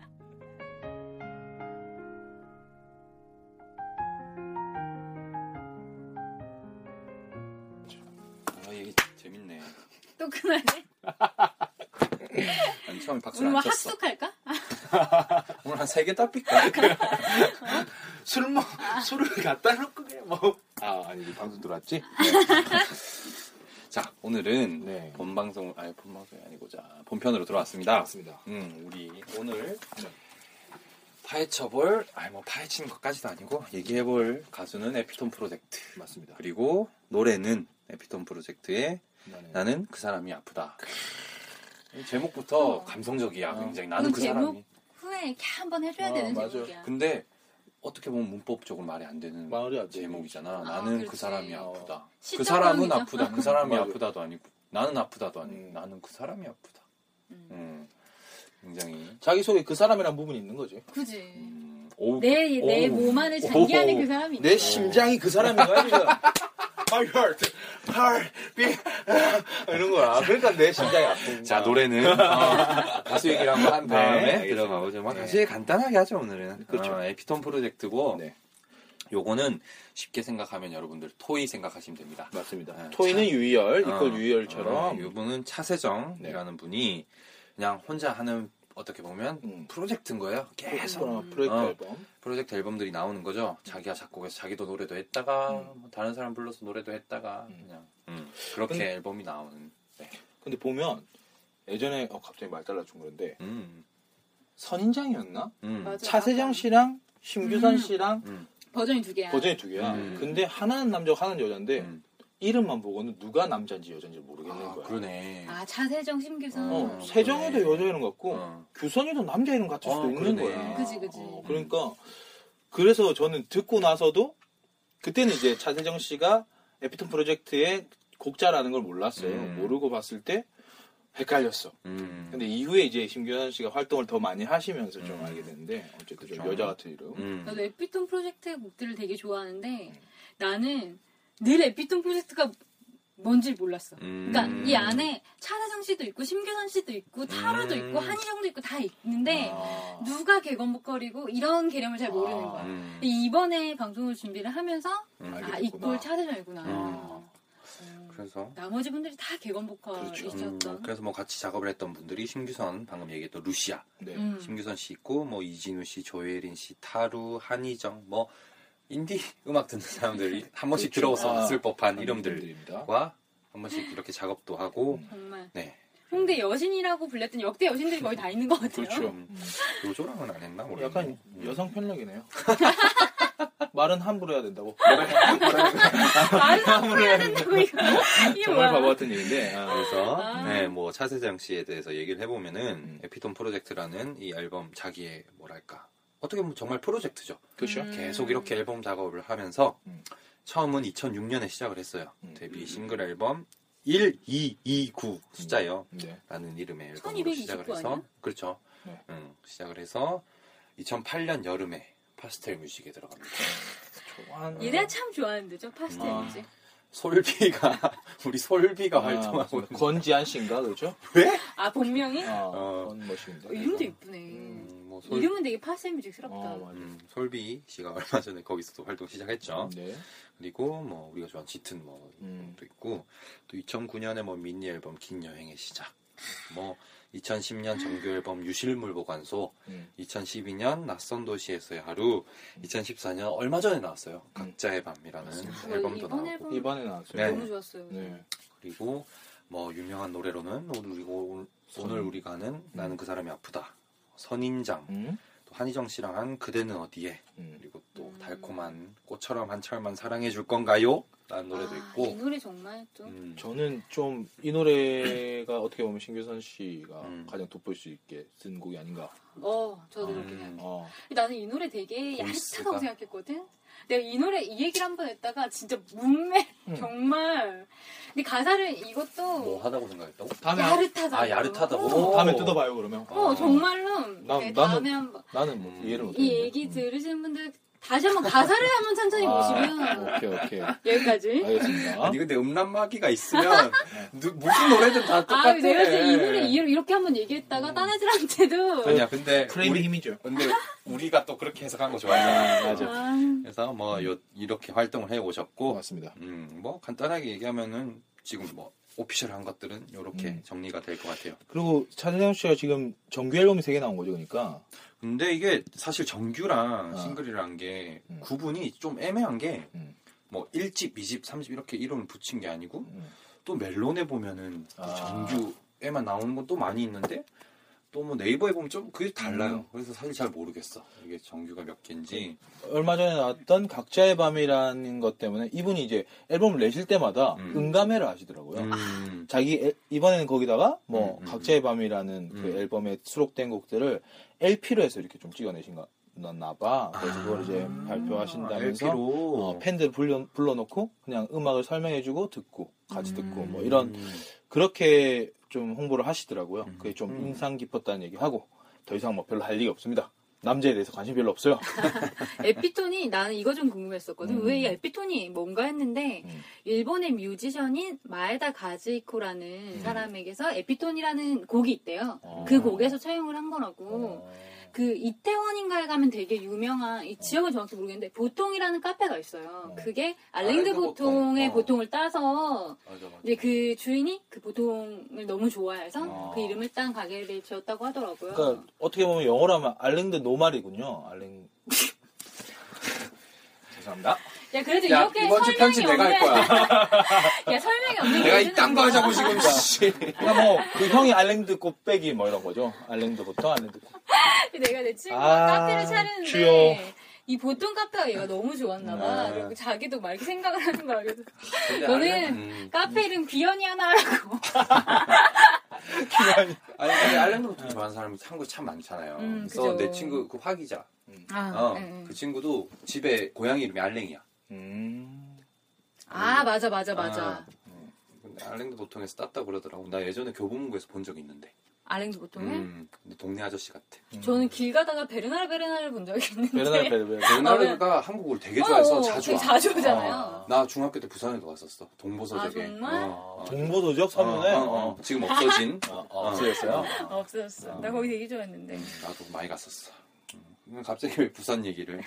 S4: 또 그만해?
S5: 아니 처음에 박수를
S4: 오늘
S5: 뭐안 쳤어.
S4: 합숙할까?
S5: 오늘 한 세 개 따삐까?
S3: 술 먹, 술을 갖다 놓고 그냥 뭐. 아, 아니, 이 방송 들어왔지?
S5: 자 오늘은
S3: 네.
S5: 본 방송 아니 본 방송이 아니고 자 본편으로 들어왔습니다.
S3: 맞습니다.
S5: 음 우리 오늘
S3: 네.
S5: 파헤쳐볼 아니 뭐 파헤치는 것까지도 아니고 얘기해볼 가수는 에피톤 프로젝트
S3: 맞습니다.
S5: 그리고 노래는 에피톤 프로젝트의
S3: 나는
S5: 그 사람이 아프다. 이 제목부터
S4: 어.
S5: 감성적이야
S3: 어.
S5: 굉장히 나는
S4: 그
S5: 그? 사람이
S4: 후에 이렇게 한번 해줘야
S3: 어,
S4: 되는
S3: 맞아.
S4: 제목이야.
S5: 근데 어떻게 보면 문법적으로 말이 안 되는
S3: 말이 안 돼.
S5: 제목이잖아.
S4: 아,
S5: 나는 그
S4: 그렇지.
S5: 사람이
S3: 어.
S5: 아프다. 그
S4: 시적
S5: 사람은. 아프다. 그 사람이. 아프다도 아니고 나는 아프다도 아니고
S3: 음.
S5: 나는 그 사람이 아프다.
S4: 음.
S5: 음, 굉장히
S3: 자기 속에 그 사람이란 부분이 있는 거지.
S4: 그지.
S5: 음, 오,
S4: 내, 내
S5: 오.
S4: 몸 안을 장기하는
S5: 오.
S4: 그 사람이.
S3: 내 심장이 그 사람인가요? 지금? My heart, heart, beat. 이런 거야. 그러니까 내 심장이 아픈
S5: 자
S3: 거야.
S5: 노래는 어, 가수 얘기를 한번 한 다음에
S3: 네, 알겠습니다.
S5: 들어가보죠. 뭐
S3: 네.
S5: 사실 간단하게 하죠 오늘은.
S3: 그렇죠.
S5: 어, 에피톤 프로젝트고
S3: 네.
S5: 요거는 쉽게 생각하면 여러분들 토이 생각하시면 됩니다.
S3: 맞습니다.
S5: 네,
S3: 토이는 유희열,
S5: 어,
S3: 이퀄 유희열처럼
S5: 어, 이분은 차세정이라는 분이 그냥 혼자 하는 어떻게 보면
S3: 음.
S5: 프로젝트인 거예요. 계속
S3: 어, 프로젝트
S5: 어.
S3: 앨범.
S5: 프로젝트 앨범들이 나오는 거죠. 자기가 작곡해서 자기도 노래도 했다가
S3: 음.
S5: 뭐 다른 사람 불러서 노래도 했다가
S3: 음.
S5: 그냥 음, 그렇게
S3: 근데-
S5: 앨범이 나오는. 네.
S3: 근데 보면 예전에 어, 갑자기 말 달라준 건데
S5: 음,
S3: 선인장이었나?
S5: 음,
S4: 맞아.
S3: 차세정 씨랑 심규선
S4: 음.
S3: 씨랑
S5: 음,
S4: 버전이 두 개야.
S3: 버전이 두 개야.
S5: 음.
S3: 근데 하나는 남자고 하나는 여자인데
S5: 음.
S3: 이름만 보고는 누가 남자인지 여자인지 모르겠는
S5: 아,
S3: 거야.
S5: 그러네.
S4: 아, 차세정, 심규선.
S3: 어,
S5: 어,
S3: 세정이도. 여자 이름 같고
S5: 어.
S3: 규선이도 남자 이름 같을 수도
S5: 어,
S3: 있는
S5: 그러네.
S3: 거야.
S4: 그지, 그지.
S3: 어, 그러니까 그래서 저는 듣고 나서도 그때는 이제 차세정 씨가 에피톤 프로젝트의 곡자라는 걸 몰랐어요.
S5: 음.
S3: 모르고 봤을 때 헷갈렸어.
S5: 음.
S3: 근데 이후에 이제 심규선 씨가 활동을 더 많이 하시면서 좀
S5: 음.
S3: 알게 됐는데 어쨌든 좀. 여자 같은 이름.
S5: 음.
S4: 나도 에피톤 프로젝트의 곡들을 되게 좋아하는데 나는 늘 에피톤 프로젝트가 뭔지 몰랐어.
S5: 음.
S4: 그러니까 이 안에 차세정 씨도 있고 심규선 씨도 있고 타로도
S5: 음.
S4: 있고 한희정도 있고 다 있는데
S3: 아.
S4: 누가 개건 보컬이고 이런 개념을 잘 모르는
S3: 아.
S4: 거야.
S5: 음.
S4: 이번에 방송을 준비를 하면서
S5: 음.
S4: 아. 이꼴 차세정이구나.
S5: 음.
S4: 어.
S5: 그래서
S4: 나머지 분들이 다 개건 보컬이셨던.
S5: 음, 그래서 뭐 같이 작업을 했던 분들이 심규선 방금 얘기했던 루시아,
S3: 네.
S4: 음.
S5: 심규선 씨 있고 뭐 이진우 씨, 조혜린 씨, 타루, 한희정 뭐 인디 음악 듣는 사람들이 한 번씩
S3: 그렇죠.
S5: 들어서
S3: 아,
S5: 왔을 법한
S3: 이름들입니다.
S5: 이름들과 한 번씩 이렇게 작업도 하고
S3: 음.
S4: 정말
S5: 네.
S4: 홍대 여신이라고 불렸던 역대 여신들이 거의 다 있는 것 같아요.
S3: 그렇죠.
S5: 음, 요조랑은 안 했나 모르겠네.
S3: 약간
S5: 음.
S3: 여성 편력이네요. 말은 함부로 해야 된다고.
S4: 말을 함부로 해야 된다고 이거. 이게
S3: 정말? 바보 같은 얘기인데. 아,
S5: 그래서
S4: 아.
S5: 네, 뭐 차세장 씨에 대해서 얘기를 해보면은
S3: 음.
S5: 에피톤 프로젝트라는 이 앨범 자기의 뭐랄까 어떻게 보면 정말 프로젝트죠.
S3: 그렇죠.
S4: 음.
S5: 계속 이렇게 앨범 작업을 하면서
S3: 음.
S5: 처음은 2006년에 시작을 했어요.
S3: 음.
S5: 데뷔 싱글 앨범 1229 숫자요.
S3: 네.
S5: 라는 이름의 앨범으로
S4: 1229
S5: 시작을 해서
S4: 아니야?
S5: 그렇죠.
S3: 네.
S5: 음, 시작을 해서 2008년 여름에 파스텔 뮤직에 들어갑니다.
S3: 좋아하는-
S4: 얘네가 참 좋아하는데 저 파스텔
S3: 아.
S4: 뮤직.
S5: 솔비가 우리 솔비가
S3: 아,
S5: 활동하고.
S3: 권지한 씨인가 그렇죠?
S5: 왜?
S4: 아 본명이?
S3: 아,
S5: 어.
S3: 권머신데.
S4: 어, 이름도 이쁘네.
S5: 음, 뭐 솔,
S4: 이름은 되게 파스텔 뮤직스럽다.
S3: 어, 맞아.
S5: 음, 솔비 씨가 얼마 전에 거기서도 활동 시작했죠.
S3: 네.
S5: 그리고 뭐 우리가 좋아하는 짙은 뭐
S3: 음.
S5: 도 있고 또 2009년에 뭐 미니 앨범 긴 여행의 시작. 뭐 2010년 정규 앨범 유실물 보관소,
S3: 음.
S5: 2012년 낯선 도시에서의 하루, 2014년 얼마 전에 나왔어요. 각자의 밤이라는
S3: 맞습니다.
S5: 앨범도
S4: 이번. 앨범
S3: 이번에 나왔어요.
S5: 네.
S4: 너무 좋았어요.
S3: 네.
S5: 그리고 뭐 유명한 노래로는 오늘 우리 오늘 우리가 하는 나는 그 사람이 아프다. 선인장,
S3: 음.
S5: 또 한희정 씨랑 한 그대는 어디에
S3: 음.
S5: 그리고 또
S4: 음.
S5: 달콤한 꽃처럼 한 철만 사랑해 줄 건가요? 라는 노래도
S4: 아,
S5: 있고
S4: 이 노래 정말 또
S5: 음,
S3: 저는 좀 이 노래가 어떻게 보면 신규선 씨가
S5: 음.
S3: 가장 돋보일 수 있게 쓴 곡이 아닌가.
S4: 어, 저도
S5: 음.
S4: 그렇게 생각해요.
S3: 어.
S4: 나는 이 노래 되게. 야릇하다고 생각했거든. 내가 이 노래 이 얘기를 한 번 했다가 진짜 뭇매
S3: 음.
S4: 정말. 근데 가사를 이것도
S5: 뭐 하다고 생각했다고?
S3: 다음에
S4: 야릇하다.
S5: 아, 야릇하다고?
S4: 어,
S3: 다음에 뜯어봐요 그러면.
S4: 어, 정말로.
S3: 난-
S4: 네,
S3: 나는-
S4: 다음에 한번
S3: 나는 뭐
S5: 음.
S3: 이해를 못.
S4: 이 얘기 들으시는 분들 다시 한번 가사를 한번 천천히 보시면
S3: 오케이 오케이.
S4: 여기까지.
S3: 알겠습니다.
S5: 아니 근데 음란마귀가 있으면 누- 무슨 노래든 다 똑같아.
S4: 아, 내가 진짜 이 노래 이- 이렇게 한번 얘기했다가 딴 애들한테도
S5: 아니야 근데
S3: 프레임의
S5: 우리,
S3: 힘이죠.
S5: 근데 우리가 또 그렇게 해석한 거 좋아하잖아.
S3: 맞아.
S4: 아,
S5: 그래서 뭐 요, 이렇게 활동을 해 오셨고
S3: 맞습니다.
S5: 음, 뭐 간단하게 얘기하면은 지금 뭐 오피셜한 것들은 이렇게
S3: 음.
S5: 정리가 될 것 같아요.
S3: 그리고 차재정 씨가 지금 정규 앨범이 세개 나온 거죠, 그러니까.
S5: 근데 이게 사실 정규랑
S3: 어.
S5: 싱글이라는 게
S3: 음.
S5: 구분이 좀 애매한 게
S3: 음.
S5: 뭐 1집, 2집, 3집 이렇게 이름을 붙인 게 아니고
S3: 음.
S5: 또 멜론에 보면은 이
S3: 아.
S5: 정규에만 나오는 건 또 많이 있는데 또 뭐 네이버에 보면 좀 그게 달라요.
S3: 음.
S5: 그래서 사실 잘 모르겠어. 이게 정규가 몇 개인지.
S3: 얼마 전에 나왔던 각자의 밤이라는 것 때문에 이분이 이제 앨범을 내실 때마다
S5: 음.
S3: 음감회를 하시더라고요.
S5: 음.
S3: 자기 애- 이번에는 거기다가 뭐
S5: 음, 음,
S3: 각자의 밤이라는 그
S5: 음.
S3: 앨범에 수록된 곡들을 LP로 해서 이렇게 좀 찍어내신 나 봐. 그래서 그걸 이제
S5: 아,
S3: 발표하신다면서
S5: LP로
S3: 어, 팬들 불러, 불러놓고 그냥 음악을 설명해주고 듣고 같이 듣고 뭐 이런
S5: 음.
S3: 그렇게 좀 홍보를 하시더라고요.
S5: 음.
S3: 그게 좀
S5: 음.
S3: 인상 깊었다는 얘기하고 더 이상 뭐 별로 할 얘기 없습니다. 남자에 대해서 관심 별로 없어요.
S4: 에피톤이 나는 이거 좀 궁금했었거든.
S3: 음.
S4: 왜이 에피톤이 뭔가 했는데
S3: 음.
S4: 일본의 뮤지션인 마에다 가즈이코라는
S3: 음.
S4: 사람에게서 에피톤이라는 곡이 있대요.
S3: 어.
S4: 그 곡에서 차용을 한 거라고.
S3: 어.
S4: 그 이태원인가에 가면 되게 유명한 이 지역은 정확히 모르겠는데 보통이라는 카페가 있어요.
S3: 어.
S4: 그게 알랭드 보통의
S5: 보통. 어.
S4: 보통을 따서
S5: 맞아, 맞아.
S4: 이제 그 주인이 그 보통을 너무 좋아해서
S3: 어.
S4: 그 이름을 딴 가게를 지었다고 하더라고요.
S3: 그러니까 어떻게 보면 영어로 하면 알랭드 노말이군요. 알랭. 죄송합니다.
S4: 야 그래도
S5: 야,
S4: 이렇게
S5: 이번 주
S4: 설명이
S5: 편집 내가 할
S4: 없는
S5: 거야.
S4: 야 설명이 없는
S5: 내가
S4: 요즘은
S5: 이딴 거
S4: 뭐-
S5: 하자고 지금, 씨.
S3: 그러니까 뭐 그 형이 알랭드 꽃배기 뭐 이런 거죠. 알랭드부터 알랭드 꽃.
S4: 내가 내 친구가
S3: 아,
S4: 카페를 차리는데
S3: 주여.
S4: 이 보통 카페가 얘가 너무 좋았나 봐.
S5: 아.
S4: 그리고 자기도 막 이렇게 생각을 하는 거야. 그래서 너는
S5: 음.
S4: 카페 이름 귀연이 하나 하라고.
S5: 아니, 근데 알랭드 보통 좋아하는 사람이 한국에 참 많잖아요.
S4: 음,
S5: 그래서
S4: 그죠.
S5: 내 친구, 그 화기자.
S4: 아,
S5: 어,
S4: 예, 예.
S5: 그 친구도 집에 고양이 이름이 알랭이야.
S3: 음.
S4: 아 맞아 맞아 맞아.
S5: 아. 근데 알랭드 보통에서 땄다고 그러더라고. 나 예전에 교보문고에서 본 적이 있는데.
S4: 알랭드 보통에
S5: 음, 근데 동네 아저씨 같아.
S4: 저는 길 가다가 베르나르 베르베르 본 적이 있는데.
S3: 베르나르 베르베르.
S5: 베르나르가 한국어를 되게 좋아해서
S4: 어,
S5: 자주
S4: 되게
S5: 와.
S4: 자주 오잖아요.
S5: 어, 나 중학교 때 부산에도 갔었어. 동보서적에.
S4: 아, 정말?
S5: 어, 어.
S3: 동보서적 서면에
S5: 어, 어, 어. 지금 없어진.
S3: 어, 어, 없어졌어요.
S4: 어, 없어졌어.
S5: 어.
S4: 나 거기 되게 좋아했는데.
S5: 음, 나도 많이 갔었어. 음, 갑자기 왜 부산 얘기를?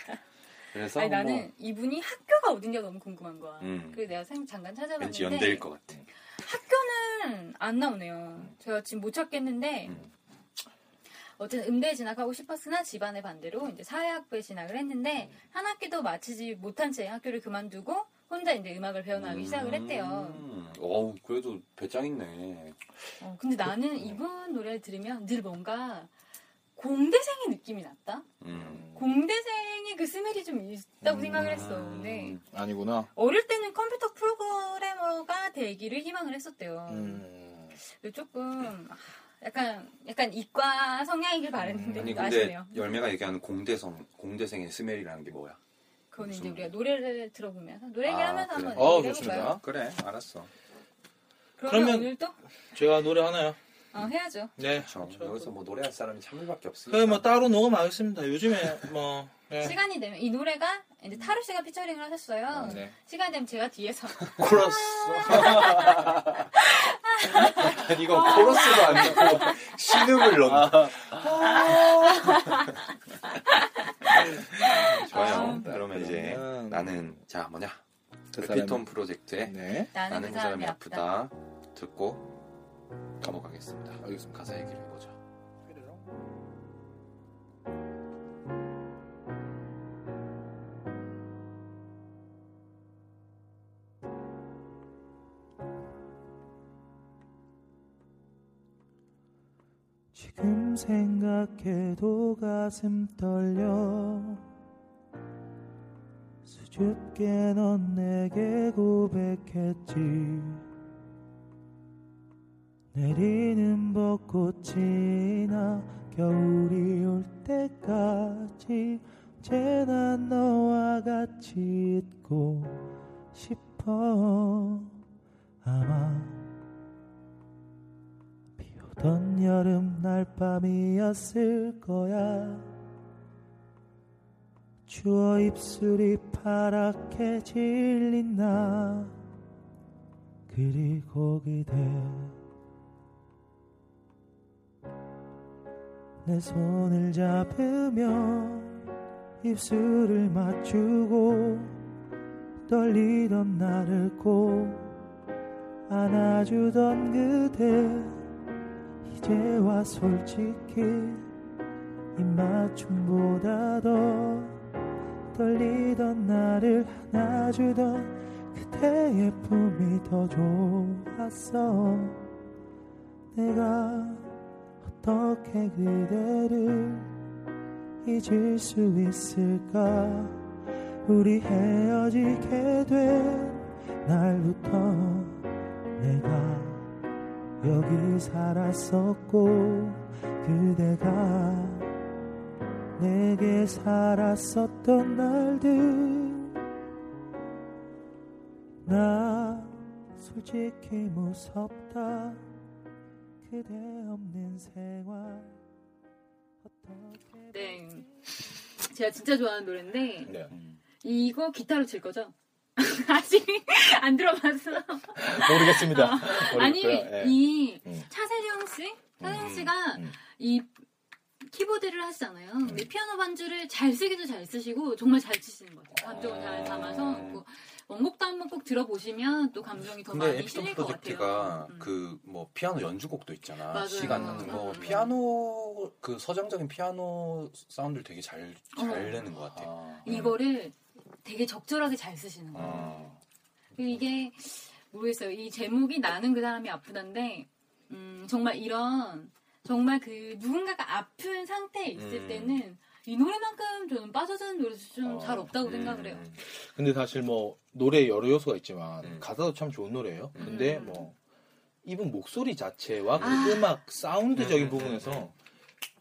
S5: 그래서
S4: 아니
S5: 뭐
S4: 나는 이분이 학교가 어딘가 너무 궁금한 거야.
S5: 음.
S4: 그래서 내가 생- 잠깐 찾아봤는데
S5: 왠지 연대일 것 같아.
S4: 학교 는안 나오네요. 제가 지금 못 찾겠는데
S5: 음.
S4: 어쨌든 음대에 진학하고 싶었으나 집안의 반대로 이제 사회학부에 진학을 했는데 한 학기도 마치지 못한 채 학교를 그만두고 혼자 이제 음악을 배워나가기 시작을 했대요.
S5: 음. 어우, 그래도 배짱 있네.
S4: 어, 근데 나는 이분 노래를 들으면 늘 뭔가 공대생의 느낌이 났다.
S5: 음.
S4: 공대생의 그 스멜이 좀 있다고 생각을 했어. 근데
S3: 아니구나.
S4: 어릴 때는 컴퓨터 프로그래머가 되기를 희망을 했었대요.
S3: 음.
S4: 조금 아, 약간 약간 이과 성향이길 바랬는데
S5: 아니 근데
S4: 아쉽네요.
S5: 열매가 얘기하는 공대성, 공대생의 스멜이라는 게 뭐야?
S4: 그거는 이제
S5: 무슨-
S4: 우리가 노래를 들어보면서 노래
S5: 아,
S4: 얘기하면서
S5: 그래.
S4: 한번
S3: 어,
S4: 얘기를
S3: 좋습니다.
S4: 해볼까요?
S5: 그래, 알았어.
S4: 그러면,
S3: 그러면-
S4: 오늘 또
S3: 제가 노래 하나요?
S4: 어, 해야죠.
S3: 네.
S5: 그렇죠. 여기서 뭐 노래할 사람이 참을밖에 없으니까.
S3: 그뭐 따로 녹음하겠습니다. 요즘에 뭐 네.
S4: 시간이 되면 이 노래가 이제 타로 씨가 피처링을 하셨어요.
S3: 네.
S4: 시간 되면 제가 뒤에서
S3: 코러스.
S5: 아니, 이건 코러스도 아니고 신음을 넣는. 좋아요.
S4: 아.
S5: 그러면 이제 나는 자 뭐냐?
S3: 그
S5: 에피톤 프로젝트의
S3: 네.
S4: 나는,
S5: 나는 그 사람이 아프다 듣고 넘어가겠습니다.
S3: 알겠습니다.
S5: 가사 얘기를 해보자.
S2: 지금 생각해도 가슴 떨려 수줍게 넌 내게 고백했지 내리는 벚꽃이나 겨울이 올 때까지 언제나 너와 같이 있고 싶어. 아마 비 오던 여름 날밤이었을 거야. 추워 입술이 파랗게 질린 나 그리고 그대 내 손을 잡으며 입술을 맞추고 떨리던 나를 꼭 안아주던 그대 이제와 솔직히 입맞춤보다 더 떨리던 나를 안아주던 그대의 품이 더 좋았어. 내가 어떻게 그대를 잊을 수 있을까? 우리 헤어지게 된 날부터 내가 여기 살았었고 그대가 내게 살았었던 날들. 나 솔직히 무섭다 그대 없는 생활
S4: 네. 제가 진짜 좋아하는 노래인데
S3: 네.
S5: 음.
S4: 이거 기타로 칠 거죠? 아직 안 들어봤어.
S3: 모르겠습니다.
S4: 아니
S3: 모르겠고요. 예.
S4: 이
S3: 음.
S4: 차세령 씨, 차세령
S3: 음,
S4: 씨가
S3: 음.
S4: 이 키보드를 하시잖아요. 근데 피아노 반주를 잘 쓰기도 잘 쓰시고 정말 잘 치시는 것 같아요. 감정을 잘
S3: 아.
S4: 담아서 그 원곡도 한번 꼭 들어보시면 또 감정이 더
S5: 근데
S4: 많이 실릴 것
S5: 프로젝트가
S4: 같아요. 음.
S5: 그뭐 피아노 연주곡도 있잖아.
S4: 맞아요.
S5: 시간 같은 거.
S4: 음.
S5: 피아노 그 서정적인 피아노 사운드를 되게 잘잘
S4: 어.
S5: 내는 것 같아.
S3: 아.
S4: 이거를 되게 적절하게 잘 쓰시는 거예요.
S5: 어.
S4: 그리고 이게 모르겠어요. 이 제목이 나는 그 사람이 아프다인데 음, 정말 이런 정말 그 누군가가 아픈 상태에 있을
S5: 음.
S4: 때는 이 노래만큼 저는 빠져드는 노래도 좀
S3: 어,
S4: 잘 없다고
S5: 음.
S4: 생각을 해요.
S3: 근데 사실 뭐 노래에 여러 요소가 있지만
S5: 음.
S3: 가사도 참 좋은 노래예요. 근데
S4: 음.
S3: 뭐 이분 목소리 자체와 그
S4: 아.
S3: 음악 사운드적인 부분에서
S5: 음,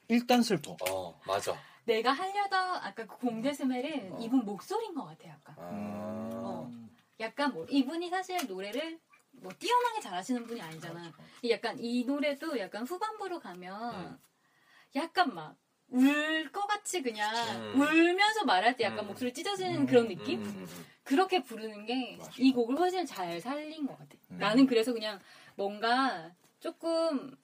S3: 일단 슬퍼.
S5: 어, 맞아.
S4: 내가 하려던 아까 그 공대 스멜은
S5: 어.
S4: 이분 목소리인 것 같아요. 약간.
S5: 아.
S4: 어. 약간 뭐 이분이 사실 노래를 뭐 뛰어나게 잘하시는 분이 아니잖아. 이 약간 이 노래도 약간 후반부로 가면
S5: 음.
S4: 약간 막 울 것 같이 그냥
S5: 음.
S4: 울면서 말할 때 약간
S5: 음.
S4: 목소리 찢어지는
S3: 음,
S4: 그런
S3: 음,
S4: 느낌?
S5: 음, 음, 음.
S4: 그렇게 부르는 게. 이 곡을 훨씬 잘 살린 것 같아.
S3: 음.
S4: 나는 그래서 그냥 뭔가 조금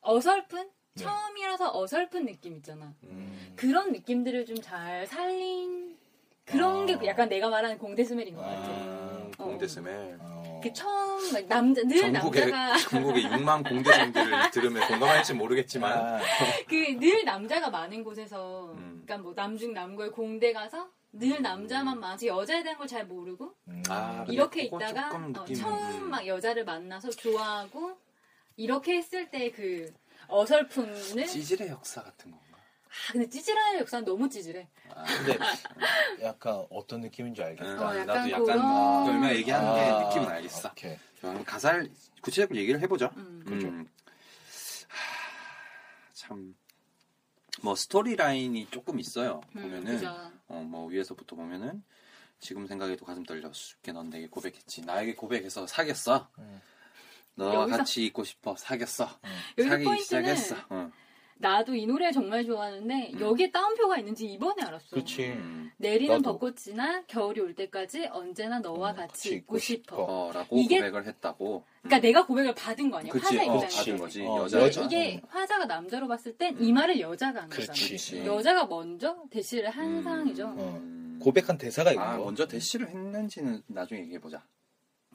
S4: 어설픈
S3: 네.
S4: 처음이라서 어설픈 느낌 있잖아.
S5: 음.
S4: 그런 느낌들을 좀 잘 살린 그런
S3: 아.
S4: 게 약간 내가 말하는 공대 스멜인 것 같아.
S5: 음, 공대 스멜.
S3: 어.
S4: 그 처음 막 남자 늘
S5: 전국의
S4: 남자가
S5: 전국의 6만 공대생들을 들으면 공감할지 모르겠지만
S3: 아,
S4: 그늘 남자가 많은 곳에서
S5: 음.
S4: 그러니까 뭐 남중 남고의 공대 가서 늘 남자만 많지 여자에 대한 걸 잘 모르고
S3: 음.
S5: 아,
S4: 이렇게 있다가 어, 처음
S5: 음.
S4: 막 여자를 만나서 좋아하고 이렇게 했을 때 그 어설픔을
S5: 찌질의 역사 같은 건가?
S4: 아 근데 찌질한 역사는 너무 찌질해.
S5: 아,
S3: 근데 약간 어떤 느낌인지 알겠다.
S5: 응,
S4: 어,
S5: 나도
S4: 약간
S5: 약간
S4: 그런-
S5: 그 얼마 얘기하는 게
S3: 아,
S5: 느낌은 알겠어.
S3: 오케이.
S5: 좋아, 그럼 가사를 구체적으로 얘기를 해보죠.
S4: 음.
S3: 그렇죠.
S5: 음. 하, 참, 뭐 스토리 라인이 조금 있어요.
S4: 음,
S5: 보면은
S4: 그죠.
S5: 어, 뭐 위에서부터 보면은 지금 생각해도 가슴 떨려 죽게 넌 내게 고백했지. 나에게 고백해서 사귀었어.
S3: 음.
S5: 너와
S4: 여기서-
S5: 같이 있고 싶어. 사귀었어.
S4: 여기서
S5: 사귀기
S4: 포인트는
S5: 시작했어. 어.
S4: 나도 이 노래 정말 좋아하는데
S5: 음.
S4: 여기에 따옴표가 있는지 이번에 알았어.
S3: 그렇지.
S5: 음.
S4: 내리는
S3: 나도.
S4: 벚꽃이나 겨울이 올 때까지 언제나 너와
S3: 음,
S4: 같이
S3: 같이
S4: 있고
S3: 있고
S4: 싶어.
S3: 싶어.
S5: 어, 라고
S4: 이게-
S5: 고백을 했다고.
S4: 그러니까 내가 고백을 받은 거 아니야?
S5: 그치,
S4: 화자
S5: 어,
S4: 입장에서.
S5: 받은 거지.
S3: 어,
S5: 여자.
S3: 여자.
S4: 이게 화자가 남자로 봤을 땐 이 말을 여자가 한 거잖아.
S3: 그렇지.
S4: 여자가 먼저 대시를 한
S5: 음.
S4: 상황이죠.
S5: 음.
S3: 고백한 대사가 있는
S5: 아,
S3: 거.
S5: 먼저 대시를 했는지는 나중에 얘기해 보자.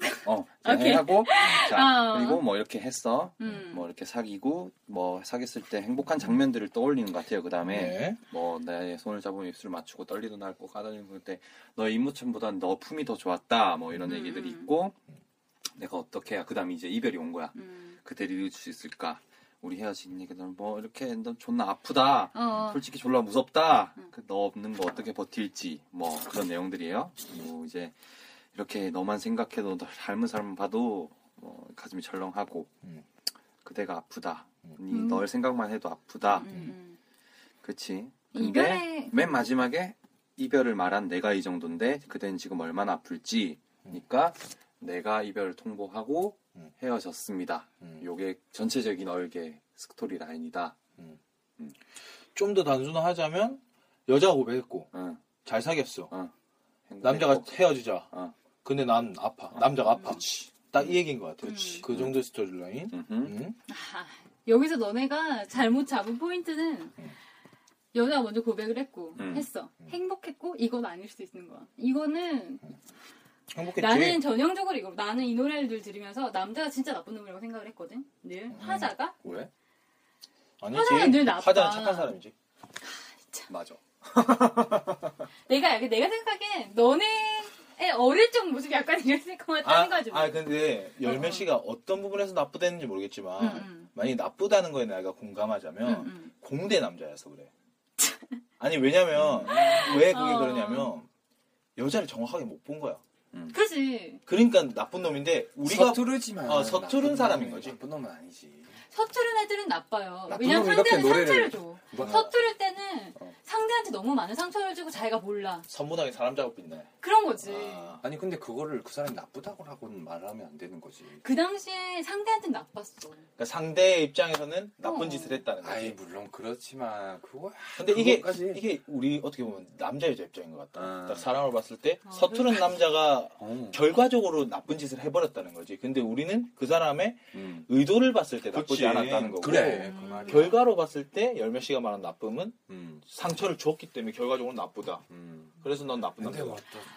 S5: 어. 이제 하고, 자,
S4: 아.
S5: 그리고 뭐 이렇게 했어.
S4: 음.
S5: 뭐 이렇게 사귀고, 뭐 사귀었을 때 행복한 장면들을 떠올리는 것 같아요. 그 다음에,
S3: 네.
S5: 뭐내 손을 잡으면 입술을 맞추고 떨리던 날꼭 까다니는 그때 너의 입모천보단 너 품이 더 좋았다. 뭐 이런
S4: 음.
S5: 얘기들이 있고, 내가 어떻게 해야, 그 다음에 이제 이별이 온 거야.
S4: 음.
S5: 그대를 이룰 수 있을까? 우리 헤어진 얘기들 뭐 이렇게 너 존나 아프다.
S4: 어.
S5: 솔직히 졸라 무섭다.
S4: 음.
S5: 그너 없는 거 어떻게 버틸지 뭐 그런 내용들이에요. 그리고 이제 이렇게 너만 생각해도 너 닮은 사람 봐도 뭐 가슴이 철렁하고
S3: 음.
S5: 그대가 아프다. 네
S4: 음.
S5: 널 생각만 해도 아프다.
S4: 음, 음.
S5: 그치? 근데
S4: 이별의
S5: 맨 마지막에 이별을 말한 내가 이 정도인데 그대는 지금 얼마나 아플지니까 내가 이별을 통보하고
S3: 음.
S5: 헤어졌습니다.
S3: 음.
S5: 요게 전체적인 얼개 스토리 라인이다.
S3: 좀더 단순화하자면 여자가 고백했고
S5: 응.
S3: 잘 사귀었어.
S5: 행복했고.
S3: 남자가 헤어지자.
S5: 어.
S3: 근데 난 아파.
S5: 어.
S3: 남자가 아파.
S4: 음.
S3: 딱 이 얘기인 것 같아요.
S4: 그치.
S3: 그 정도의 스토리라인.
S5: 음흠.
S3: 음.
S4: 아, 여기서 너네가 잘못 잡은 포인트는 여자가 먼저 고백을 했고
S5: 음.
S4: 했어 행복했고 이건 아닐 수 있는 거야 이거는
S3: 행복했지.
S4: 나는 전형적으로 이거 나는 이 노래를 늘 들으면서 남자가 진짜 나쁜 놈이라고 생각을 했거든 늘
S3: 음.
S4: 화자가
S5: 왜?
S3: 아니지.
S4: 화자는 늘 나빠.
S3: 화자는 착한 사람이지.
S5: 맞아.
S4: 내가 내가 생각엔 너네 어릴 적 모습이 약간 이랬을 것 같다는 거지 뭐.
S3: 아 근데 열매
S4: 어, 어.
S3: 씨가 어 떤 부분에서 나쁘다는지 모르겠지만
S4: 응, 응.
S3: 만약에 나쁘다는 거에 내가 공감하자면
S4: 응, 응.
S3: 공대 남자여서 그래. 아니 왜냐면 왜 그게
S4: 어.
S3: 그러냐면 여자를 정확하게 못 본 거야.
S4: 그지
S3: 그러니까 나쁜 놈인데 우리가
S5: 서투르지만
S3: 어, 서투른 사람인 거지.
S5: 나쁜 놈은 아니지.
S4: 서투른 애들은 나빠요. 왜냐면 상대한테 상처를 줘.
S5: 뭐,
S4: 서투를 때는
S5: 어.
S4: 상대한테 너무 많은 상처를 주고 자기가 몰라.
S3: 선무당에 사람 작업 있네.
S4: 그런 거지.
S3: 아,
S5: 아니 근데 그거를 그 사람이 나쁘다고라고는 말하면 안 되는 거지.
S4: 그 당시에 상대한테 나빴어.
S3: 그러니까 상대의 입장에서는 나쁜
S4: 어.
S3: 짓을 했다는 거지.
S5: 아이 물론 그렇지만 그거
S3: 근데 이게
S5: 그거까지-
S3: 이게 우리 어떻게 보면 남자 여자 입장인 것 같다.
S5: 아.
S3: 딱 사람을 봤을 때
S4: 아,
S3: 서투른 남자가
S5: 어.
S3: 결과적으로 나쁜 짓을 해버렸다는 거지. 근데 우리는 그 사람의
S5: 음.
S3: 의도를 봤을 때 나쁘지
S5: 그치.
S3: 않았다는 거고
S5: 그래
S4: 음.
S5: 그.
S3: 결과로 봤을 때 열 몇 시가 말한 나쁨은
S5: 음.
S3: 상처를 줬기 때문에 결과적으로 나쁘다.
S5: 음.
S3: 그래서 넌 나쁜
S5: 또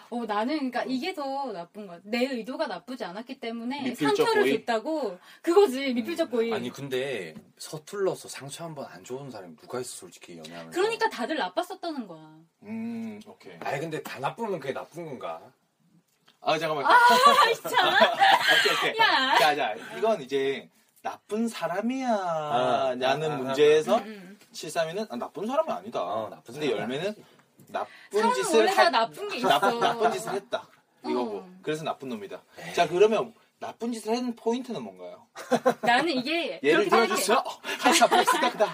S4: 어, 나는 그러니까 이게 더 나쁜 거야. 내 의도가 나쁘지 않았기 때문에 상처를
S3: 고의?
S4: 줬다고 그거지 미필적 고의.
S5: 아니 근데 서툴러서 상처 한 번 안 좋은 사람이 누가 있어 솔직히 연애하면서.
S4: 그러니까 다들 나빴었다는 거야.
S3: 음, 오케이.
S5: 아니 근데 다 나쁘면 그게 나쁜 건가?
S3: 아 잠깐만.
S4: 아, 진짜.
S3: 오케이 오케이.
S4: 야.
S3: 자, 자, 이건 이제 나쁜 사람이야냐는
S5: 아, 아, 아,
S3: 문제에서
S4: 음, 음.
S3: 실삼이는 아, 나쁜 사람이 아니다.
S5: 어, 나쁜
S3: 근데 열매는 나쁜
S4: 사람은
S3: 짓을
S4: 다
S3: 할-
S4: 나쁜 게 있어.
S3: 나쁜, 나쁜 짓을 했다. 이거고.
S4: 어.
S3: 그래서 나쁜 놈이다. 자, 그러면 나쁜 짓을 했는 포인트는 뭔가요?
S4: 나는 이게
S3: 예를. 들어주세요. 없을 생각다.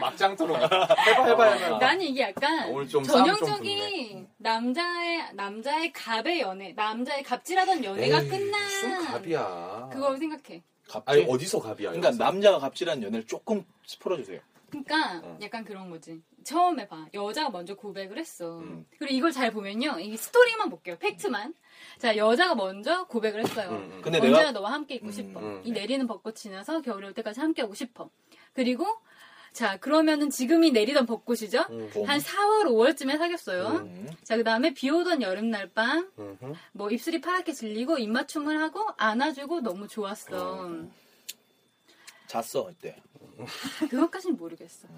S5: 막장 토론. 해봐 해봐 해봐.
S4: 나는 이게 약간 전형적인 남자의 남자의 갑의 연애, 남자의 갑질하던 연애가
S5: 에이,
S4: 끝난
S5: 무슨 갑이야.
S4: 그걸 생각해.
S5: 아니
S3: 갑자기
S5: 어디서 갑이야?
S3: 그러니까
S5: 여기서?
S3: 남자가 갑질한 연애를 조금 풀어주세요.
S4: 그러니까
S5: 어.
S4: 약간 그런 거지. 처음에 봐. 여자가 먼저 고백을 했어.
S5: 음.
S4: 그리고 이걸 잘 보면요. 이 스토리만 볼게요. 팩트만. 자, 여자가 먼저 고백을 했어요.
S5: 음, 음.
S3: 근데
S4: 언제나
S3: 내가
S4: 너와 함께 있고
S3: 음,
S4: 싶어.
S5: 음.
S4: 이 내리는 벚꽃 지나서 겨울이 올 때까지 함께 하고 싶어. 그리고 자, 그러면은 지금이 내리던 벚꽃이죠?
S5: 음.
S3: 봄.
S4: 한 4월, 5월쯤에 사귀었어요.
S3: 음.
S4: 자, 그 다음에 비 오던 여름날 밤,
S5: 음흠.
S4: 뭐 입술이 파랗게 질리고 입맞춤을 하고 안아주고 너무 좋았어.
S3: 음. 잤어 이때.
S4: 그것까지는 모르겠어.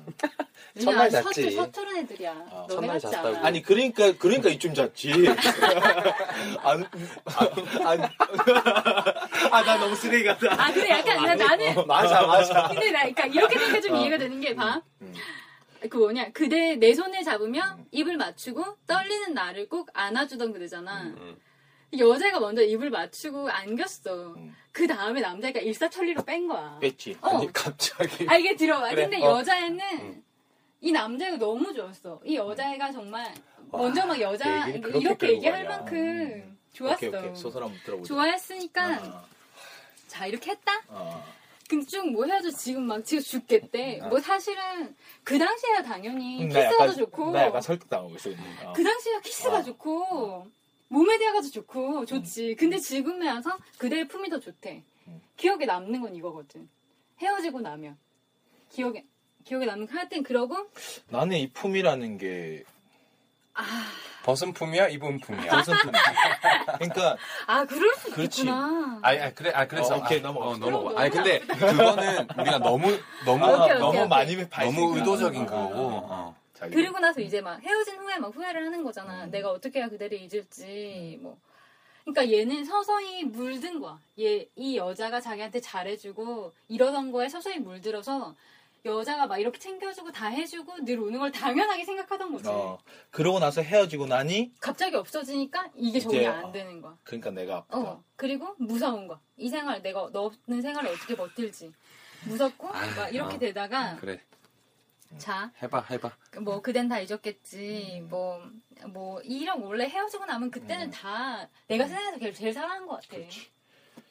S5: 첫날
S4: 왜냐,
S5: 잤지.
S4: 서투, 서투른 애들이야.
S3: 아,
S4: 너네
S5: 첫날
S4: 같지
S5: 잤다고.
S4: 않아.
S3: 아니 그러니까 그러니까 이쯤 잤지. 안, 안, 아, 나 너무 쓰레기 같다.
S4: 아, 근데 약간 나, 나는
S5: 맞아 맞아.
S4: 근데 나 그러니까 이렇게 되니까 좀
S3: 어.
S4: 이해가 되는 게 봐.
S3: 음.
S4: 그 뭐냐 그대 내 손을 잡으며 입을 맞추고 떨리는 나를 꼭 안아주던 그대잖아.
S5: 음.
S4: 여자가 먼저 입을 맞추고 안겼어.
S3: 음.
S4: 그 다음에 남자가 일사천리로 뺀 거야.
S3: 뺐지.
S4: 어.
S5: 아니 갑자기.
S4: 아 이게 들어봐.
S5: 그래,
S4: 근데
S5: 어.
S4: 여자애는
S5: 음.
S4: 이 남자애가 너무 좋았어. 이 여자애가 정말
S5: 와,
S4: 먼저 막 여자
S5: 이렇게
S4: 얘기할
S5: 가냐.
S4: 만큼 좋았어.
S3: 오케이 오케이 소설 한번 들어보자.
S4: 좋아했으니까
S3: 아,
S4: 자 이렇게 했다.
S3: 아.
S4: 근데 쭉 뭐 해야죠 지금 막 지금 죽겠대.
S5: 아.
S4: 뭐 사실은 그 당시에야 당연히
S3: 음, 나
S4: 키스가 더 좋고
S3: 나 약간 설득당하고 있어. 어.
S4: 그 당시에야 키스가
S3: 아.
S4: 좋고 몸의 대화가 더 좋고 좋지. 근데 지금에 와서 그대의 품이 더 좋대.
S3: 음.
S4: 기억에 남는 건 이거거든. 헤어지고 나면 기억에 기억에 남는 거 하여튼 그러고
S3: 나는 이 품이라는 게
S5: 벗은 품이야 입은 품이야.
S3: 무슨 품? 그러니까
S4: 아 그럴 수
S3: 그렇지.
S4: 있구나.
S5: 아니, 아니 그래 아 그래서
S3: 어, 오케이,
S5: 아,
S3: 넘어가.
S5: 어, 넘어가.
S4: 그럼
S5: 아니 근데 그거는 우리가 너무 너무
S3: 아,
S4: 오케이, 오케이,
S3: 너무
S4: 오케이.
S3: 많이 발생.
S5: 너무 의도적인
S3: 아,
S5: 거고.
S3: 아, 아.
S5: 어.
S3: 자기.
S4: 그리고 나서 이제 막 헤어진 후에 막 후회를 하는 거잖아.
S3: 음.
S4: 내가 어떻게 해야 그대를 잊을지 뭐. 그러니까 얘는 서서히 물든 거야. 얘 이 여자가 자기한테 잘해주고 이러던 거에 서서히 물들어서 여자가 막 이렇게 챙겨주고 다 해주고 늘 오는 걸 당연하게 생각하던 거지.
S3: 어. 그러고 나서 헤어지고 나니
S4: 갑자기 없어지니까 이게 적응이 안
S3: 어.
S4: 되는 거야.
S3: 그러니까 내가 아프다.
S4: 어. 그리고 무서운 거야. 이 생활 내가 너 없는 생활을 어떻게 버틸지 무섭고
S5: 아유,
S4: 막 이렇게
S5: 어.
S4: 되다가
S5: 그래
S4: 자
S5: 해봐 해봐.
S4: 뭐 그댄 다 잊었겠지 뭐뭐 이런 원래 헤어지고 나면 그때는
S3: 음.
S4: 다 내가 세상에서 제일, 제일 사랑한 것 같아
S3: 그렇지.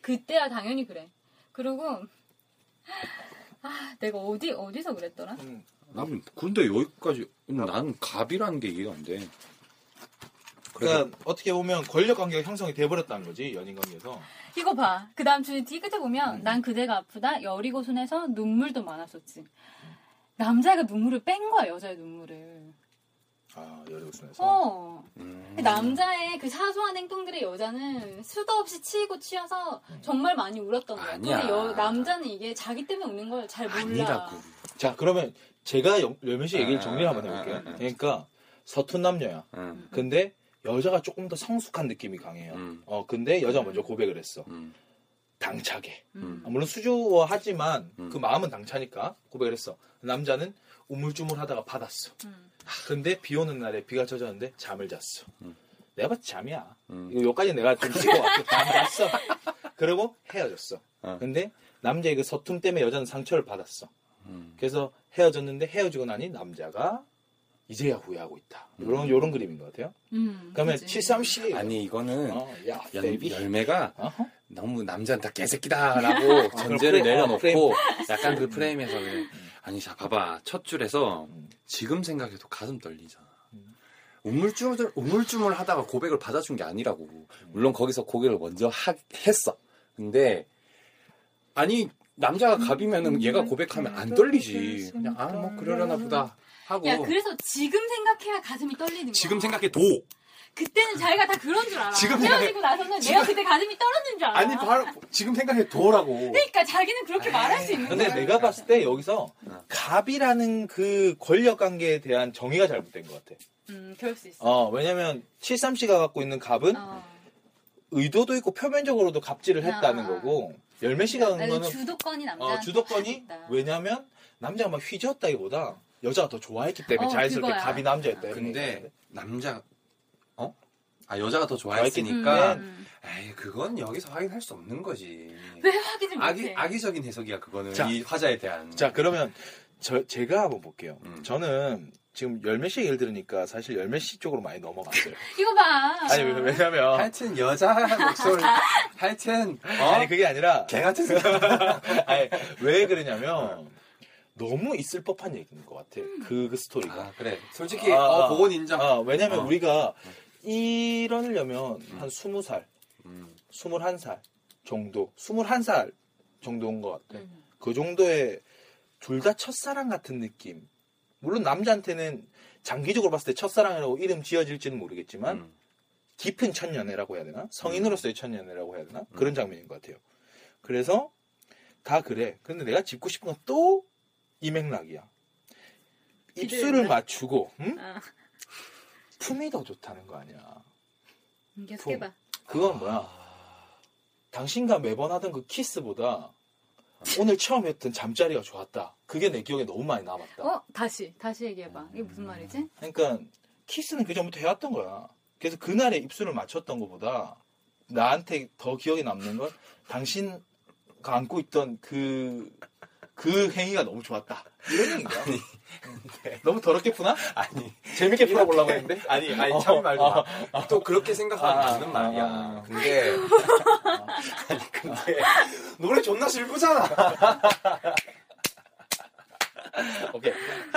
S4: 그때야 당연히 그래 그리고 아 내가 어디 어디서 그랬더라
S3: 음.
S6: 난 근데 여기까지 나는 갑이라는 게 이해가 안 돼.
S3: 그러니까 어떻게 보면 권력 관계가 형성이 돼버렸다는 거지 연인 관계에서.
S4: 이거 봐 그 다음 줄뒤 끝에 보면
S3: 음.
S4: 난 그대가 아프다 여리고 순해서 눈물도 많았었지 남자가 눈물을 뺀 거야 여자의 눈물을
S3: 아 여리고순에서.
S4: 어
S5: 음.
S4: 그 남자의 그 사소한 행동들에 여자는 수도 없이 치이고 치여서 정말 많이 울었던 거야.
S5: 아니야.
S4: 근데 여- 남자는 이게 자기 때문에 우는 걸 잘 몰라.
S5: 아니라고.
S3: 자 그러면 제가 씨 얘기를
S5: 아,
S3: 정리를 한번
S5: 아,
S3: 해볼게요.
S5: 아, 아, 아.
S3: 그러니까 서툰 남녀야.
S5: 응.
S3: 근데 여자가 조금 더 성숙한 느낌이 강해요.
S5: 음.
S3: 어 근데 여자가 먼저 고백을 했어.
S5: 음.
S3: 당차게.
S4: 음.
S3: 아, 물론 수주하지만
S5: 음.
S3: 그 마음은 당차니까 고백을 했어. 남자는 우물쭈물하다가 받았어.
S4: 음.
S3: 아, 근데 비 오는 날에 비가 젖었는데 잠을 잤어.
S5: 음.
S3: 내가 때 잠이야.
S5: 음.
S3: 이거 여기까지 내가 좀 찍어 왔고 잠 잤어. 그러고 헤어졌어.
S5: 어.
S3: 근데 남자의 그 서툼 때문에 여자는 상처를 받았어.
S5: 음.
S3: 그래서 헤어졌는데 헤어지고 나니 남자가 이제야 후회하고 있다. 요런 요런 그림인 것 같아요.
S4: 음,
S3: 그러면
S4: 그치.
S3: 73씨
S5: 아니 이거는
S3: 어, 야,
S5: 연. 열매가
S3: 어허?
S5: 너무 남자는 다 개새끼다라고 전제를
S3: 프레임, 어,
S5: 내려놓고
S3: 프레임.
S5: 약간 그 프레임에서 그냥 아니 자 봐봐 첫 줄에서
S3: 음.
S5: 지금 생각해도 가슴 떨리잖아. 우물쭈물 우물쭈물 하다가 고백을 받아준 게 아니라고. 물론 거기서 고백을 먼저 하, 했어. 근데 아니 남자가 갑이면은 얘가 고백하면 안 떨리지. 그냥 아 뭐 그러려나 보다 하고
S4: 야 그래서 지금 생각해야 가슴이 떨리는 거야.
S5: 지금 생각해 도.
S4: 그때는 자기가 다 그런 줄 알아.
S5: 지금
S4: 헤어지고 나서는 내가 그때 가슴이 떨어진 줄 알아.
S5: 아니 바로 지금 생각해 도라고.
S4: 그러니까 자기는 그렇게 말할 수 있는
S3: 근데
S4: 거야.
S3: 내가 봤을 때 여기서
S5: 어.
S3: 갑이라는 그 권력 관계에 대한 정의가 잘못된 것 같아.
S4: 음, 그럴 수 있어.
S3: 어, 왜냐면 73 씨가 갖고 있는 갑은
S4: 어.
S3: 의도도 있고 표면적으로도 갑질을 했다는
S4: 아, 아.
S3: 거고 열매 씨가 갖는
S4: 나는
S3: 거는
S4: 주도권이 남자.
S3: 어, 주도권이 왜냐면 남자가 막 휘저었다기보다 여자가 더 좋아했기 때문에
S4: 어,
S3: 자연스럽게
S4: 그거야.
S3: 갑이 남자였다. 이런
S5: 근데. 남자 어? 아 여자가 더
S3: 좋아했기
S5: 좋아했으니까
S4: 음.
S5: 에이 그건 여기서 확인할 수 없는 거지.
S4: 왜 확인을
S5: 악의
S4: 못해?
S5: 악의적인 해석이야 그거는
S3: 자.
S5: 이 화자에 대한.
S3: 자 그러면 저 제가 한번 볼게요.
S5: 음.
S3: 저는 지금 열매씨 얘기를 들으니까 사실 열매씨 쪽으로 많이 넘어갔어요.
S4: 이거 봐.
S3: 아니 왜- 왜냐면
S5: 하여튼 여자 목소리 하여튼 어?
S3: 아니 그게 아니라
S5: 개 같은 생각.
S3: 아니 왜 그러냐면 너무 있을 법한 얘기인 것 같아. 그, 그 스토리가.
S5: 아 그래 솔직히
S3: 아,
S5: 어
S3: 아.
S5: 그건 인정.
S3: 아, 왜냐면
S5: 어.
S3: 우리가 이러려면 한 20살,
S5: 음.
S3: 21살 정도, 21살 정도인 것 같아.
S4: 음.
S3: 그 정도의 둘 다 첫사랑 같은 느낌. 물론 남자한테는 장기적으로 봤을 때 첫사랑이라고 이름 지어질지는 모르겠지만
S5: 음.
S3: 깊은 첫 연애라고 해야 되나? 성인으로서의 첫 연애라고 해야 되나? 그런 장면인 것 같아요. 그래서 다 그래. 근데 내가 짚고 싶은 건 또 이 맥락이야. 입술을. 맞추고 응?
S4: 아,
S3: 품이 더 좋다는 거 아니야.
S4: 음, 계속 해봐.
S3: 그건 뭐야? 당신과 매번 하던 그 키스보다 오늘 처음 했던 잠자리가 좋았다. 그게 내 기억에 너무 많이 남았다.
S4: 어 다시 다시 얘기해봐. 이게 무슨 말이지?
S3: 그러니까 키스는 그 전부터 해왔던 거야. 그래서 그날에 입술을 맞췄던 것보다 나한테 더 기억에 남는 건 당신가 안고 있던 그, 그 행위가 너무 좋았다. 이런 얘기인가? 네. 너무 더럽게 푸나?
S5: 아니
S3: 재밌게 풀어보려고 했는데?
S5: 아니 아니
S3: 어,
S5: 참 말도
S3: 어,
S5: 마. 또 그렇게 생각하면
S3: 아,
S5: 맞는 말이야.
S3: 아, 아.
S5: 근데 아니 근데 노래 존나 슬프잖아.
S3: 오케이.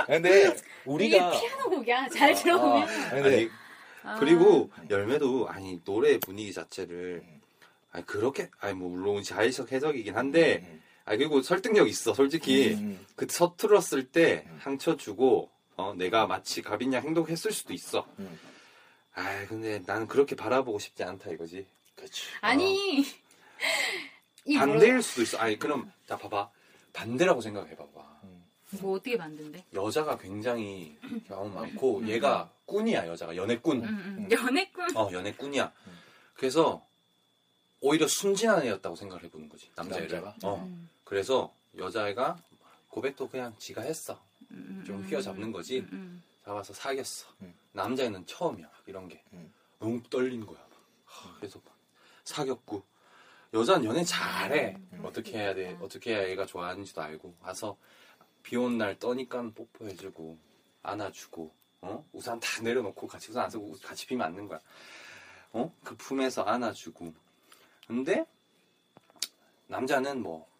S3: 근데
S4: 이게
S3: 우리가.
S4: 피아노 곡이야. 잘 들어보면.
S3: 아, 근데
S5: 아니,
S4: 아.
S5: 그리고 열매도 아니 노래 분위기 자체를 아니 그렇게 아니 뭐 물론 자의적 해석이긴 한데
S3: 음,
S5: 아 그리고 설득력 있어 솔직히
S3: 음,
S5: 그 서툴었을 때
S3: 음.
S5: 상처 주고 어 내가 마치 가빈양 행동했을 수도 있어.
S3: 음.
S5: 아 근데 나는 그렇게 바라보고 싶지 않다 이거지.
S3: 그치.
S4: 아니 이 뭐라-
S5: 반대일 수도 있어. 아니 그럼 자 봐봐 반대라고 생각해 봐봐.
S4: 뭐 어떻게 만든대?
S5: 여자가 굉장히 경험 많고 얘가 꾼이야 여자가 연애꾼.
S4: 음, 음. 연애꾼.
S5: 어 연애꾼이야.
S3: 음.
S5: 그래서 오히려 순진한 애였다고 생각을 해보는 거지 남자애를.
S3: 남자가?
S5: 어
S4: 음,
S5: 그래서 여자애가 고백도 그냥 지가 했어.
S4: 음,
S5: 좀
S4: 음,
S5: 휘어잡는 거지.
S4: 음, 음.
S5: 잡아서 사귀었어.
S3: 음.
S5: 남자애는 처음이야 막 이런 게
S3: 음.
S5: 너무 떨리는 거야. 하, 그래서 막 사귀었고 여자는 연애 잘해.
S4: 음.
S5: 어떻게 해야 돼? 어떻게 해야 얘가 좋아하는지도 알고 와서 비 오는 날 떠니까 뽀뽀해주고 안아주고 어 우산 다 내려놓고 같이 우산 안 쓰고 같이 비 맞는 거야. 어 그 품에서 안아주고 근데 남자는 뭐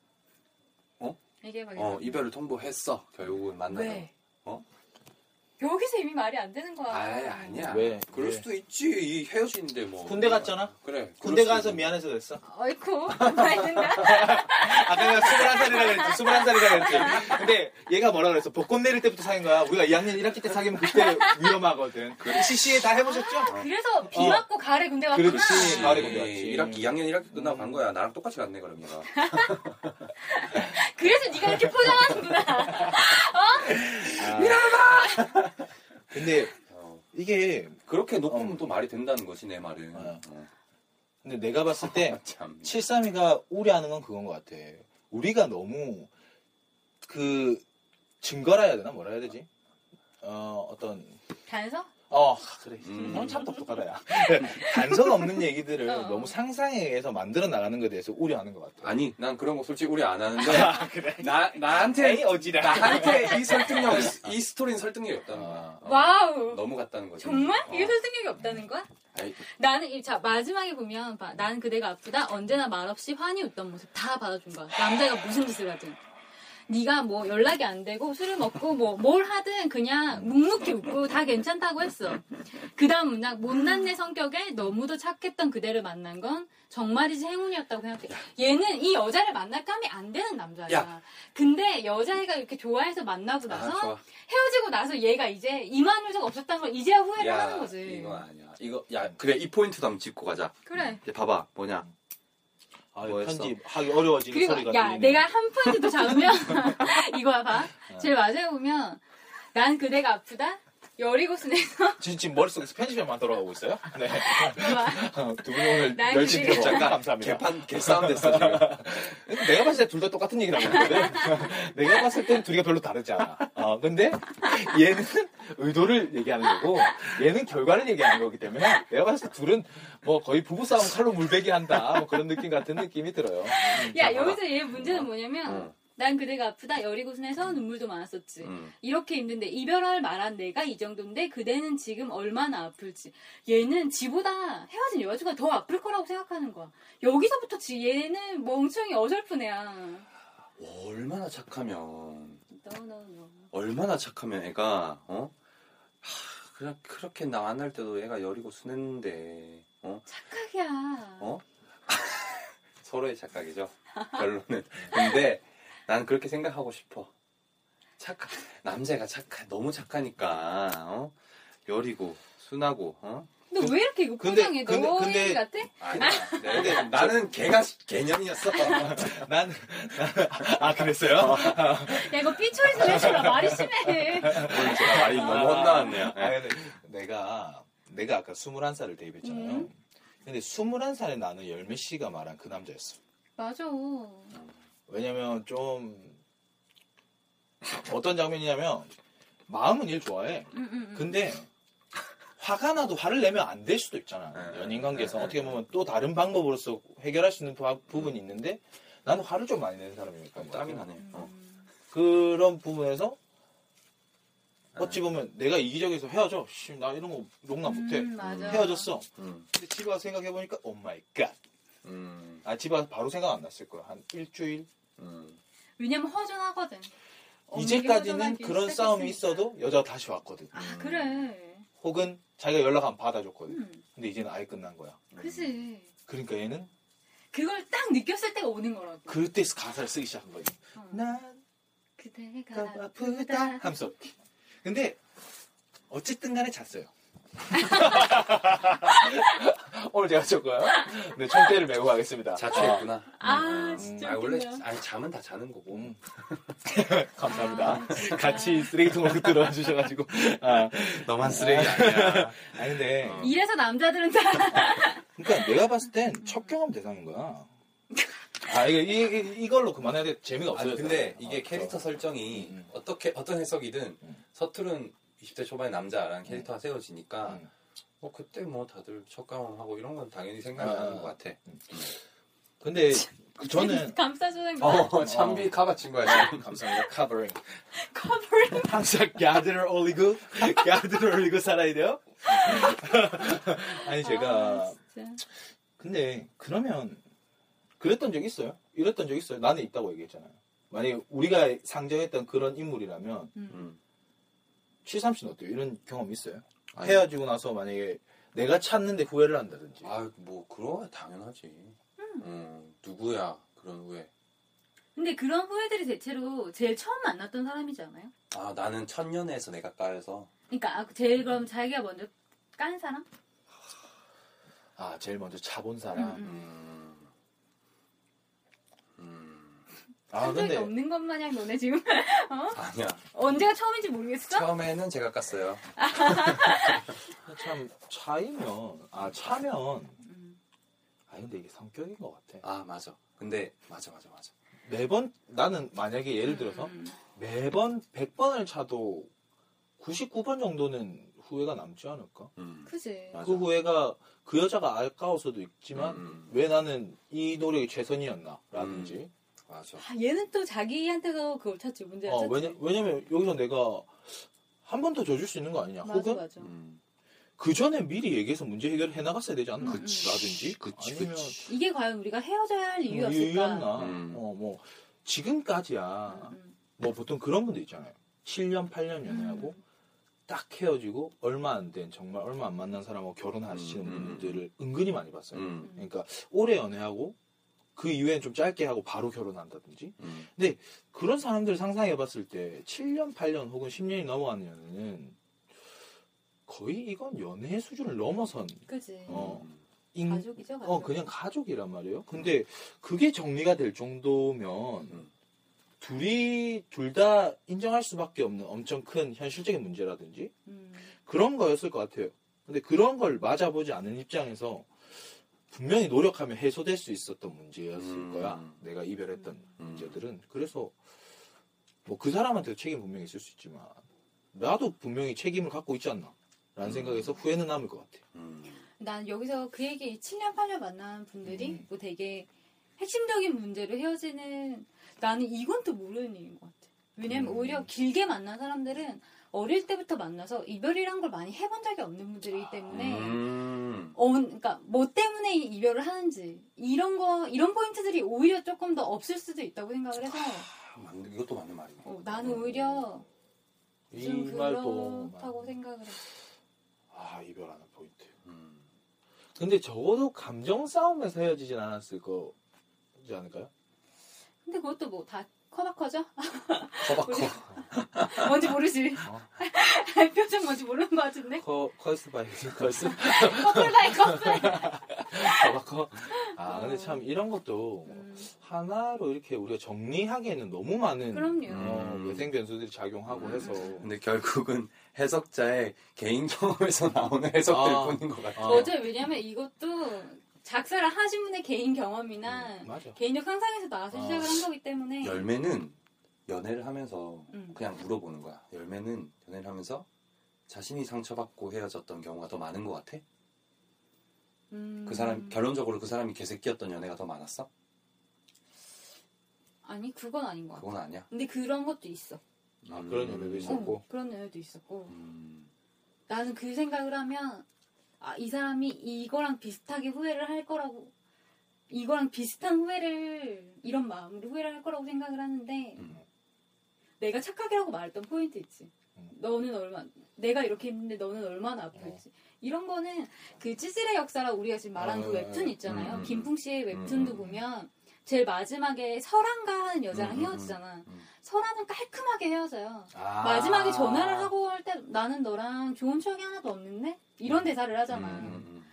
S5: 어, 이별을 통보했어 결국은 만나서
S4: 왜?
S5: 어?
S4: 여기서 이미 말이 안 되는 거야.
S5: 아예 아니야.
S3: 왜?
S5: 그럴
S3: 왜?
S5: 수도 있지. 이 헤어지는데 뭐.
S3: 군대 갔잖아?
S5: 그래.
S3: 군대 가서
S5: 수도
S3: 미안해서?
S4: 어이쿠 많이 된다.
S3: 아까 내가 21살이라 그랬지, 21살이라 그랬지. 근데 얘가 뭐라 그랬어? 벚꽃 내릴 때부터 사귄 거야. 우리가 2학년 1학기 때 사귀면 그때 위험하거든. CC에 다 해보셨죠?
S4: 그래서 비
S3: 어.
S4: 맞고 가을에 군대 갔구나.
S3: 그렇지.
S5: 있지.
S3: 가을에 군대 갔지.
S5: 1학기 2학년 1학기 끝나고 간 거야. 나랑 똑같이 갔네 그럼 얘가.
S4: 그래서 네가 이렇게 포장하는구나.
S3: 근데
S5: 어.
S3: 이게,
S5: 그렇게 높으면
S3: 어.
S5: 또 말이 된다는 거지 내 말은.
S3: 어.
S5: 어.
S3: 근데 내가 봤을 때
S5: 참.
S3: 732가 우려하는 건 그건 것 같아. 우리가 너무 그 증거라 해야 되나? 뭐라 해야 되지? 어, 어떤
S4: 단서?
S3: 어 그래
S5: 음.
S3: 넌 참 똑똑하다 야 단서가 없는 얘기들을
S4: 어.
S3: 너무 상상에 의해서 만들어 나가는 것에 대해서 우려하는 것 같아
S5: 아니, 난 그런 거 솔직히 우리 안 하는데
S3: 아, 그래
S5: 나 나한테
S3: 에이 어지라
S5: 나한테 이 설득력 이 스토리는 설득력이 없다는 거야.
S3: 아.
S5: 어,
S4: wow.
S5: 너무 같다는 거지.
S4: 정말?
S5: 어.
S4: 이게 설득력이 없다는 거야?
S5: 아이,
S4: 나는 이- 자 마지막에 보면 봐, 나는 그대가 아프다 언제나 말없이 환히 웃던 모습 다 받아준 거야 남자가 무슨 짓을 하든 네가 뭐 연락이 안 되고 술을 먹고 뭐 뭘 하든 그냥 묵묵히 웃고 다 괜찮다고 했어 그 다음 문장 못난 내 성격에 너무도 착했던 그대를 만난 건 정말이지 행운이었다고 생각해 얘는 이 여자를 만날 감이 안 되는 남자야
S5: 야.
S4: 근데 여자애가 이렇게 좋아해서 만나고
S5: 아,
S4: 나서
S5: 좋아.
S4: 헤어지고 나서 얘가 이제 이만우적 없었다는 걸 이제야 후회를 하는 거지
S5: 이거 아니야. 이거 야 그래 이 포인트도 한번 짚고 가자.
S4: 그래
S5: 이제 봐봐 뭐냐.
S3: 아,
S5: 뭐였어?
S3: 편집 하기 어려워지는
S4: 그리고
S3: 소리가
S4: 야
S3: 들리네.
S4: 내가 한 포인트도 잡으면 이거 봐
S3: 어.
S4: 제일 마지막에 보면 난 그대가 아프다 여리고순에서
S3: 지금, 지금 머릿속에서 편집에만 돌아가고 있어요? 네. 봐두 분이 오늘
S4: 그게-
S3: 평 감사합니다.
S5: 개판 개싸움 됐어 지금.
S3: 내가 봤을 때 둘 다 똑같은 얘기를 하고 있거든. 내가 봤을 땐 둘이가 별로 다르지 않아. 어, 근데 얘는 의도를 얘기하는 거고, 얘는 결과를 얘기하는 거기 때문에 내가 봤을 때 둘은 뭐 거의 부부싸움 칼로 물베기 한다. 뭐 그런 느낌 같은 느낌이 들어요. 음,
S4: 야
S3: 자,
S4: 여기서 얘 문제는 뭐냐면
S5: 응.
S4: 난 그대가 아프다 여리고순에서 눈물도 많았었지
S5: 응.
S4: 이렇게 힘든데 이별할 말한 내가 이 정도인데 그대는 지금 얼마나 아플지 얘는 지보다 헤어진 여자가 더 아플 거라고 생각하는 거야 여기서부터 지 얘는 멍청이 어설픈 애야
S5: 얼마나 착하면
S4: no, no, no.
S5: 얼마나 착하면 애가 어 하, 그냥 그렇게 나 만날 때도 애가 여리고 순했는데 어
S4: 착각이야
S5: 어? 서로의 착각이죠. 결론은. 근데 난 그렇게 생각하고 싶어. 착한 남자가 착한 너무 착하니까 어? 여리고 순하고 어?
S4: 너왜 이렇게 이거
S3: 근데-
S4: 포장해?
S3: 근데-
S4: 너
S3: 근데-
S4: 같아?
S5: 아니야. 근데 나는 걔가 개념이었어.
S3: 난, 아, 그랬어요?
S4: 야 이거 삐처리 좀 해주라 말이 심해
S5: 오늘 제가 말이 너무 혼나왔네요.
S3: 아, 근데 내가, 내가 아까 21살을 대입했잖아요.
S4: 음.
S3: 근데 21살에 나는 열매 씨가 말한 그 남자였어.
S4: 맞아
S3: 왜냐면 좀, 어떤 장면이냐면, 마음은 일 좋아해.
S4: 응, 응, 응.
S3: 근데, 화가 나도 화를 내면 안 될 수도 있잖아.
S5: 네,
S3: 연인 관계에서
S5: 네,
S3: 어떻게
S5: 네.
S3: 보면 또 다른 방법으로서 해결할 수 있는 부- 부분이 있는데, 나는 화를 좀 많이 내는 사람이니까.
S5: 땀이 나네. 어.
S4: 음.
S3: 그런 부분에서 어찌 보면 내가 이기적에서 헤어져. 씨, 나 이런 거 용납 못해.
S4: 음.
S3: 헤어졌어.
S5: 음,
S3: 근데 집에 와서 생각해보니까, oh my god.
S5: 음,
S3: 아, 집에 와서 바로 생각 안 났을 거야. 한 일주일?
S5: 음.
S4: 왜냐면 허전하거든
S3: 이제까지는 그런 싸움이. 있어도 여자가 다시 왔거든.
S4: 아 그래
S3: 혹은 자기가 연락 안 받아줬거든.
S4: 음,
S3: 근데 이제는 아예 끝난 거야.
S4: 그지
S3: 그러니까 얘는
S4: 그걸 딱 느꼈을 때가 오는 거라고
S3: 그때 가사를 쓰기 시작한 거지.
S4: 어.
S3: 난
S4: 그대가
S3: 아프다
S4: 아프다
S3: 하면서. 근데 어쨌든 간에 잤어요. 오늘 제가 쳤고요. 네, 총대를 메고 가겠습니다.
S5: 자초했구나.
S4: 아
S5: 음,
S4: 진짜
S5: 아, 원래. 아니 잠은 다 자는 거고.
S3: 음. 감사합니다.
S4: 아.
S3: 같이 쓰레기통으로 들어와 주셔가지고. 아,
S5: 너만 쓰레기 아니야.
S3: 아니 근데
S5: 어.
S4: 이래서 남자들은 다
S3: 그러니까 내가 봤을 땐 첫 경험 대상인 거야. 아 이거 이, 이, 이 걸로 그만해야 돼. 재미가 없어요.
S5: 근데 이게 캐릭터 설정이
S3: 음.
S5: 어떻게 어떤 해석이든
S3: 음.
S5: 서투른 20대 초반의 남자라는 캐릭터가 세워지니까
S3: 음.
S5: 뭐 그때 뭐 다들 첫 경험하고 이런 건 당연히 생각나는
S3: 아.
S5: 것 같아.
S3: 근데 그 저는
S4: 감싸주는 거
S5: 어, 참비 카바 친 거야. 지금.
S3: 감사합니다.
S4: covering. covering
S3: 항상 가드를 올리고 가드를 올리고 살아야 돼요. 아니 제가
S4: 아.
S3: 근데 그러면 그랬던 적 있어요? 이랬던 적 있어요? 나는 있다고 얘기했잖아요. 만약에 우리가 상정했던 그런 인물이라면
S5: 음.
S3: 73 씨는 어때요? 이런 경험 있어요?
S5: 아니.
S3: 헤어지고 나서 만약에 내가 찾는데 후회를 한다든지
S5: 아 뭐 그런 거 당연하지. 음, 누구야 그런 후회.
S4: 근데 그런 후회들이 대체로 제일 처음 만났던 사람이지 않아요?
S5: 아 나는 첫년에서 내가 까여서
S4: 그러니까 아, 제일 그럼 자기가 먼저 깐 사람?
S3: 아 제일 먼저 차본 사람
S4: 음,
S5: 음, 음,
S3: 아
S4: 한 적이
S3: 근데
S4: 없는 것 마냥 너네 지금
S5: 아니야.
S4: 언제가 처음인지 모르겠어?
S5: 처음에는 제가 깠어요.
S3: 참 차이면 아 차면
S4: 음.
S3: 아 근데 이게 성격인 것 같아
S5: 아 맞아. 근데 맞아 맞아 맞아.
S3: 매번 나는 만약에 예를 들어서
S4: 음,
S3: 매번 100번을 차도 99번 정도는 후회가 남지 않을까?
S5: 음.
S4: 그지.
S5: 맞아.
S3: 그 후회가 그 여자가 아까워서도 있지만
S5: 음.
S3: 왜 나는 이 노력이 최선이었나? 라든지
S5: 맞아.
S4: 아, 얘는 또 자기한테서 그걸 찾지 문제를
S3: 어,
S4: 찾지.
S3: 왜냐, 왜냐면 여기서 내가 한 번 더 져줄 수 있는 거 아니냐?
S4: 맞아
S3: 혹은
S4: 맞아.
S5: 음.
S3: 그 전에 미리 얘기해서 문제 해결을 해나갔어야 되지 않나?
S4: 음, 음.
S3: 라든지
S5: 그치,
S3: 아니면
S5: 그치.
S4: 이게 과연 우리가 헤어져야
S3: 할뭐
S4: 이유였을까?
S3: 이유였나?
S5: 음.
S3: 어, 뭐 지금까지야
S4: 음,
S3: 뭐 보통 그런 분들 있잖아요. 7년, 8년 연애하고
S4: 음.
S3: 딱 헤어지고 얼마 안 된 정말 얼마 안 만난 사람하고 결혼하시는
S5: 음, 음,
S3: 분들을 은근히 많이 봤어요.
S5: 음.
S3: 그러니까 오래 연애하고 그 이후엔 좀 짧게 하고 바로 결혼한다든지
S5: 음.
S3: 그런 사람들 상상해 봤을 때 7년, 8년 혹은 10년이 넘어가는 연애는 거의 이건 연애 수준을 넘어선
S4: 그지.
S3: 어, 인,
S4: 가족이죠 가족.
S3: 어 그냥 가족이란 말이에요. 근데 그게 정리가 될 정도면
S5: 음.
S3: 둘이 둘 다 인정할 수밖에 없는 엄청 큰 현실적인 문제라든지
S4: 음,
S3: 그런 거였을 것 같아요. 근데 그런 걸 맞아보지 않은 입장에서 분명히 노력하면 해소될 수 있었던 문제였을
S5: 음.
S3: 거야. 내가 이별했던
S5: 음.
S3: 문제들은. 그래서 뭐 그 사람한테도 책임 분명히 있을 수 있지만 나도 분명히 책임을 갖고 있지 않나. 라는
S5: 음.
S3: 생각에서 후회는 남을 것 같아.
S5: 음.
S4: 난 여기서 그 얘기 7년 8년 만난 분들이
S3: 음.
S4: 뭐 되게 핵심적인 문제로 헤어지는 나는 이건 또 모르는 일인 것 같아. 왜냐면
S3: 음.
S4: 오히려 길게 만난 사람들은 어릴 때부터 만나서 이별이란 걸 많이 해본 적이 없는 분들이기 때문에
S5: 음.
S4: 어, 그러니까 뭐 때문에 이별을 하는지 이런 거 이런 포인트들이 오히려 조금 더 없을 수도 있다고 생각을 해서
S5: 아, 맞네. 이것도 맞는 말이네.
S4: 어, 나는 오히려
S3: 이
S4: 좀
S3: 말도
S4: 그렇다고
S3: 맞-
S4: 생각을 해.
S3: 아 이별하는 포인트.
S5: 음.
S3: 근데 적어도 감정 싸움에서 헤어지진 않았을 거지 않을까요?
S4: 근데 그것도 뭐 다 커바커죠?
S5: 커바커.
S4: 뭔지 모르지.
S3: 어.
S4: 표정 뭔지 모르는 것 같은데.
S3: 커 case by case couple by couple.
S4: 커바커.
S3: 아 근데 참 이런 것도
S4: 음,
S3: 하나로 이렇게 우리가 정리하기에는 너무 많은
S4: 그럼요.
S3: 어,
S5: 음.
S3: 외생 변수들이 작용하고
S4: 음.
S3: 해서
S5: 근데 결국은 해석자의 개인 경험에서 나오는 해석일
S3: 아.
S5: 뿐인 것 같아.
S3: 아.
S4: 맞아요. 왜냐면 이것도 작사를 하신 분의 개인 경험이나
S3: 음.
S4: 개인적 상상에서 나와서
S3: 아.
S4: 시작을 한 거기 때문에.
S5: 열매는 연애를 하면서
S4: 음.
S5: 그냥 물어보는 거야. 열매는 연애를 하면서 자신이 상처받고 헤어졌던 경우가 더 많은 것 같아?
S4: 음,
S5: 그 사람 결론적으로 그 사람이 개새끼였던 연애가 더 많았어?
S4: 아니 그건 아닌 것 같아.
S5: 그건 아니야.
S4: 근데 그런 것도 있어.
S3: 아, 그런 연애도 있었고.
S4: 어, 그런 연애도 있었고.
S5: 음.
S4: 나는 그 생각을 하면 아, 이 사람이 이거랑 비슷하게 후회를 할 거라고 이거랑 비슷한 후회를 이런 마음으로 후회를 할 거라고 생각을 하는데
S5: 음.
S4: 내가 착하게 하고 말했던 포인트 있지.
S3: 음.
S4: 너는 얼마 내가 이렇게 했는데 너는 얼마나 아플지. 이런 거는 그 찌질의 역사라 우리가 지금 말하는
S3: 아,
S4: 그 웹툰 있잖아요.
S5: 음,
S4: 김풍 씨의 웹툰도
S5: 음, 음.
S4: 보면 제일 마지막에 설한가 하는 여자랑
S5: 음, 음,
S4: 헤어지잖아.
S5: 음.
S4: 설아는 깔끔하게 헤어져요.
S3: 아.
S4: 마지막에 전화를 하고 할때 나는 너랑 좋은 추억이 하나도 없는데 이런 대사를 하잖아.
S5: 음, 음,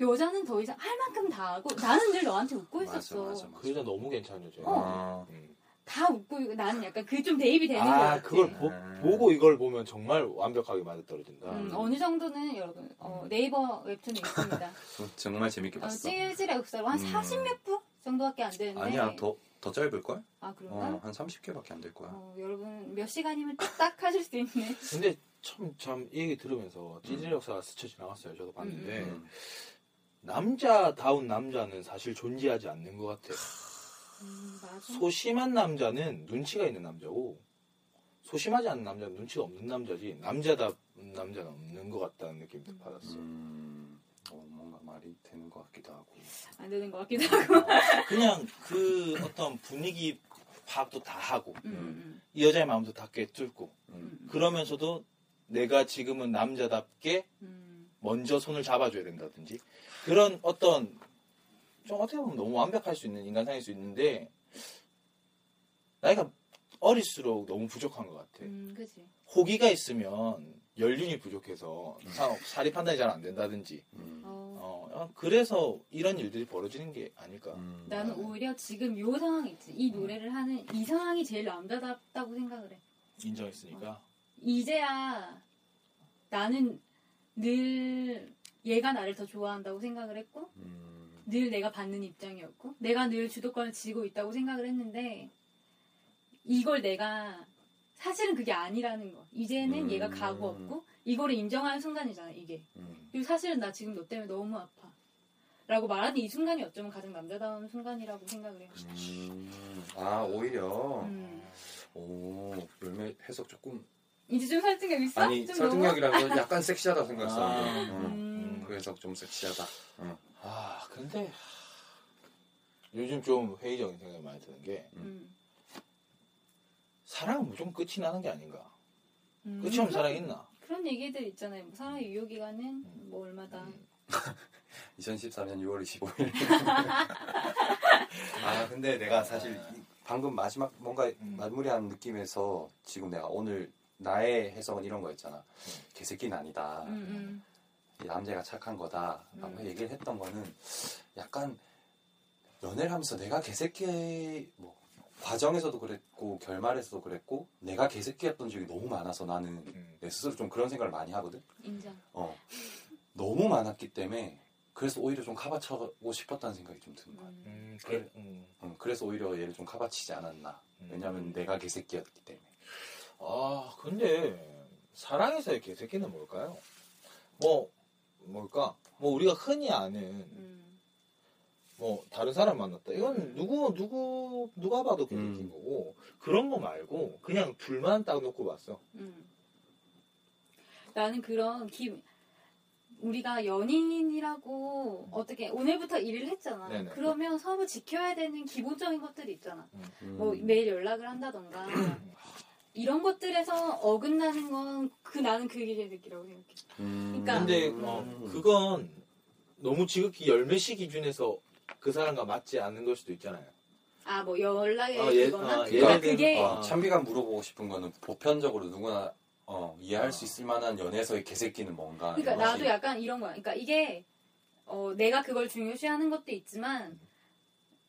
S4: 여자는 더 이상 할 만큼 다 하고 나는 늘 너한테 웃고
S5: 맞아,
S4: 있었어.
S5: 맞아, 맞아.
S3: 그 여자 너무 괜찮은 여자야.
S4: 어.
S3: 음.
S4: 다 웃고 있고 나는 약간 그 좀 대입이 되는 거
S3: 아
S4: 같아.
S3: 그걸 보,
S5: 음.
S3: 보고 이걸 보면 정말 완벽하게 맞아 떨어진다.
S4: 음, 어느 정도는 여러분 어, 네이버 웹툰에 있습니다.
S5: 어, 정말 재밌게
S4: 어,
S5: 봤어.
S4: 찌질의 역사로 한
S5: 음.
S4: 40몇 부 정도밖에 안 되는데.
S5: 아니야, 더, 더 짧을걸?
S4: 아 그런가?
S5: 어, 한 30개밖에 안 될 거야.
S4: 어, 여러분 몇 시간이면 딱 하실 수 있네.
S3: 근데 참 참 이 얘기 들으면서 찌질 역사가 스쳐 지나갔어요. 저도 봤는데
S5: 음.
S3: 남자다운 남자는 사실 존재하지 않는 것 같아요.
S4: 음, 맞아.
S3: 소심한 남자는 눈치가 있는 남자고 소심하지 않은 남자는 눈치가 없는 남자지 남자다운 남자는 없는 것 같다는 느낌도 받았어.
S5: 음, 어, 뭔가 말이 되는 것 같기도 하고.
S4: 안 되는 것 같기도 하고.
S3: 그냥 그 어떤 분위기 파악도 다 하고
S4: 음, 음,
S3: 이 여자의 마음도 다 꿰뚫고
S5: 음.
S3: 그러면서도 내가 지금은 남자답게
S4: 음.
S3: 먼저 손을 잡아줘야 된다든지 그런 어떤 좀 어떻게 보면 너무 완벽할 수 있는 인간상일 수 있는데 나이가 어릴수록 너무 부족한 것 같아.
S4: 음.
S3: 호기가 있으면 연륜이 부족해서 사- 사리 판단이 잘 안 된다든지
S5: 음.
S4: 어,
S3: 어, 그래서 이런 일들이 벌어지는 게 아닐까.
S5: 음.
S4: 나는 오히려 지금 요 상황 있지. 이 노래를 하는 이 상황이 제일 남자답다고 생각을 해.
S3: 인정했으니까.
S4: 이제야 나는 늘 얘가 나를 더 좋아한다고 생각을 했고
S5: 음.
S4: 늘 내가 받는 입장이었고 내가 늘 주도권을 쥐고 있다고 생각을 했는데 이걸 내가 사실은 그게 아니라는 거. 이제는
S5: 음.
S4: 얘가 가고 없고 이거를 인정하는 순간이잖아 이게.
S5: 음.
S4: 그리고 사실은 나 지금 너 때문에 너무 아파. 라고 말하는 이 순간이 어쩌면 가장 남자다운 순간이라고 생각을 해요.
S5: 음. 아 오히려
S4: 음.
S5: 오 열매 해석 조금
S4: 이제 좀 설득력 있어?
S5: 아니
S4: 좀
S5: 설득력이라고 약간 섹시하다 생각했어.
S3: 아.
S5: 음.
S4: 음.
S5: 그 해석 좀 섹시하다. 응.
S3: 아 근데 요즘 좀 회의적인 생각이 많이 드는 게
S4: 너무- 음.
S3: 사랑은 무조건 끝이 나는 게 아닌가
S4: 음.
S3: 끝이 없는 사랑이 있나
S4: 그런 얘기들 있잖아요. 뭐 사랑의 유효 기간은 뭐 얼마다.
S3: 음.
S5: 2014년 6월 25일. 아 근데 내가 사실 이- 방금 마지막 뭔가
S3: 음.
S5: 마무리한 느낌에서 지금 내가 오늘 나의 해석은 이런 거였잖아. 개새끼는 아니다.
S4: 음,
S5: 이 남자가 착한 거다. 라고
S4: 음.
S5: 얘기를 했던 거는 약간 연애를 하면서 내가 개새끼 뭐 과정에서도 그랬고 결말에서도 그랬고 내가 개새끼였던 적이 너무 많아서 나는
S3: 음.
S5: 내 스스로 좀 그런 생각을 많이 하거든.
S4: 음. 인정.
S5: 어 너무 많았기 때문에 그래서 오히려 좀 카바쳐고 싶었다는 생각이 좀 드는 거야.
S4: 음.
S3: 음, 그래, 음.
S5: 응, 그래서 오히려 얘를 좀 카바치지 않았나.
S3: 음.
S5: 왜냐면 내가 개새끼였기 때문에.
S3: 아 근데 사랑에서의 개새끼는 뭘까요 뭐 뭘까 뭐 우리가 흔히 아는
S4: 음.
S3: 뭐 다른 사람 만났다. 이건 누구 누구 누가 봐도 개새끼인
S5: 음.
S3: 거고 그런 거 말고 그냥 둘만 딱 놓고 봤어.
S4: 음. 나는 그런 기 우리가 연인이라고 어떻게 오늘부터 일을 했잖아.
S3: 네네.
S4: 그러면 서로 지켜야 되는 기본적인 것들이 있잖아.
S5: 음.
S4: 뭐 매일 연락을 한다던가 이런 것들에서 어긋나는 건 그 나는 그게 개새끼라고 생각해.
S5: 음.
S4: 그러니까-
S3: 근데
S4: 음.
S3: 어, 그건 너무 지극히 열매시 기준에서 그 사람과 맞지 않는 걸 수도 있잖아요.
S4: 아 뭐 연락에
S3: 어, 예-
S4: 그거나
S3: 어, 예를 들면,
S4: 그게
S3: 어.
S5: 어, 찬비가 물어보고 싶은 거는 보편적으로 누구나 어, 이해할 수 있을 만한 연애에서의 개새끼는 뭔가.
S4: 그러니까. 나도 약간 이런 거야. 그러니까 이게 어, 내가 그걸 중요시하는 것도 있지만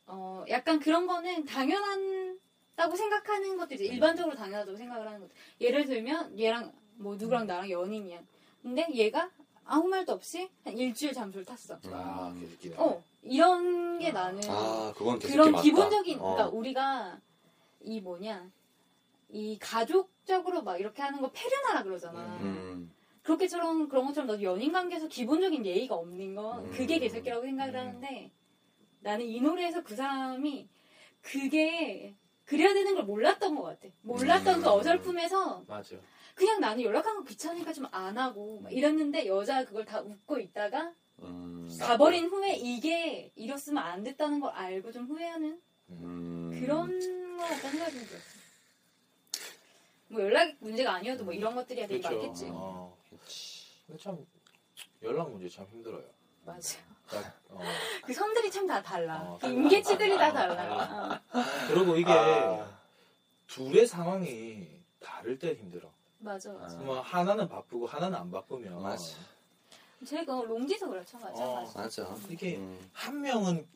S4: 어, 약간 그런 거는 당연하다고 생각하는 것도 이제 일반적으로 당연하다고 생각을 하는 것. 예를 들면 얘랑 뭐 누구랑 나랑 연인이야. 근데 얘가 아무 말도 없이 한 일주일 잠수를 탔어.
S3: 아 개새끼네.
S4: 어 이런 게 나는
S5: 아, 그건 개새끼
S4: 그런
S5: 맞다.
S4: 기본적인
S5: 어.
S4: 그러니까 우리가 이 뭐냐 이 가족적으로 막 이렇게 하는 거 폐륜하라 그러잖아.
S5: 음.
S4: 그렇게처럼 그런 것처럼 나도 연인 관계에서 기본적인 예의가 없는 건
S5: 음.
S4: 그게 개새끼라고 생각을
S3: 음.
S4: 하는데 나는 이 노래에서 그 사람이 그게 그래야 되는 걸 몰랐던 것 같아. 몰랐던
S5: 음.
S4: 그 어설픔에서
S3: 맞아.
S4: 그냥 나는 연락하는 거 귀찮으니까 좀 안 하고 막 이랬는데 여자가 그걸 다 웃고 있다가
S5: 음.
S4: 가버린 후에 이게 이랬으면 안 됐다는 걸 알고 좀 후회하는
S5: 음.
S4: 그런 거 같다는 생각이 좀 들었어. 뭐 연락 문제가 아니어도 뭐 이런 것들이 되게
S3: 그렇죠.
S4: 많겠지.
S3: 어. 근데 참 연락 문제 참 힘들어요.
S4: 맞아.
S3: 딱, 어.
S4: 그 선들이 참 다 달라.
S3: 어,
S4: 그
S3: 달라.
S4: 임계치들이 다
S3: 달라.
S4: 달라. 어.
S3: 그리고 이게
S5: 아.
S3: 둘의 상황이 다를 때 힘들어.
S4: 맞아, 맞아.
S3: 뭐 하나는 바쁘고 하나는 안 바쁘면
S5: 맞아.
S4: 제가 롱디서 그렇죠, 마찬가지.
S5: 맞아.
S3: 이게
S5: 음.
S3: 한 명은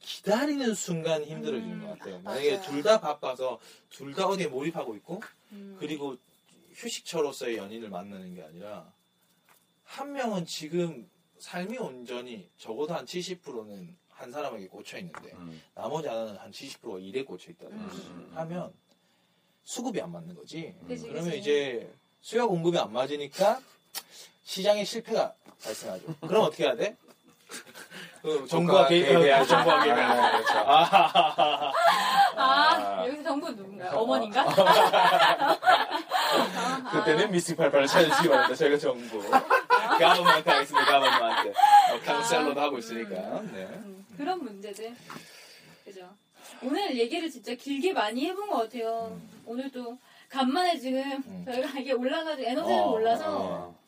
S3: 기다리는 순간 힘들어지는
S4: 음,
S3: 것 같아요. 만약에. 둘 다 바빠서 둘 다 어디에 몰입하고 있고
S4: 음.
S3: 그리고 휴식처로서의 연인을 만나는 게 아니라 한 명은 지금 삶이 온전히 적어도 한 70%는 한 사람에게 꽂혀 있는데
S5: 음.
S3: 나머지 하나는 한 70%가 일에 꽂혀 있다
S4: 음.
S3: 하면 수급이 안 맞는 거지.
S4: 그치,
S3: 그러면
S4: 그치.
S3: 이제 수요 공급이 안 맞으니까 시장에 실패가 발생하죠. 그럼 어떻게 해야 돼? 그 정부와
S5: 개입-
S3: 개입,
S5: 개입해야죠.
S3: 정부와 개입.
S5: 아, 그렇죠.
S3: 아,
S4: 아, 여기서 정부 누군가요? 어머니인가? 아,
S3: 그때는 미스틱 88을 찾으시기 바랍니다. 저희가 정부. 가버먼트 하겠습니다. 가버먼트. 어, 카운셀러도 하고 있으니까. 네.
S4: 음, 그런 문제들. 그죠. 오늘 얘기를 진짜 길게 많이 해본 것 같아요. 오늘도 간만에 지금
S3: 음.
S4: 저희가 이게 올라가지고 에너지가
S3: 어,
S4: 올라서
S5: 어.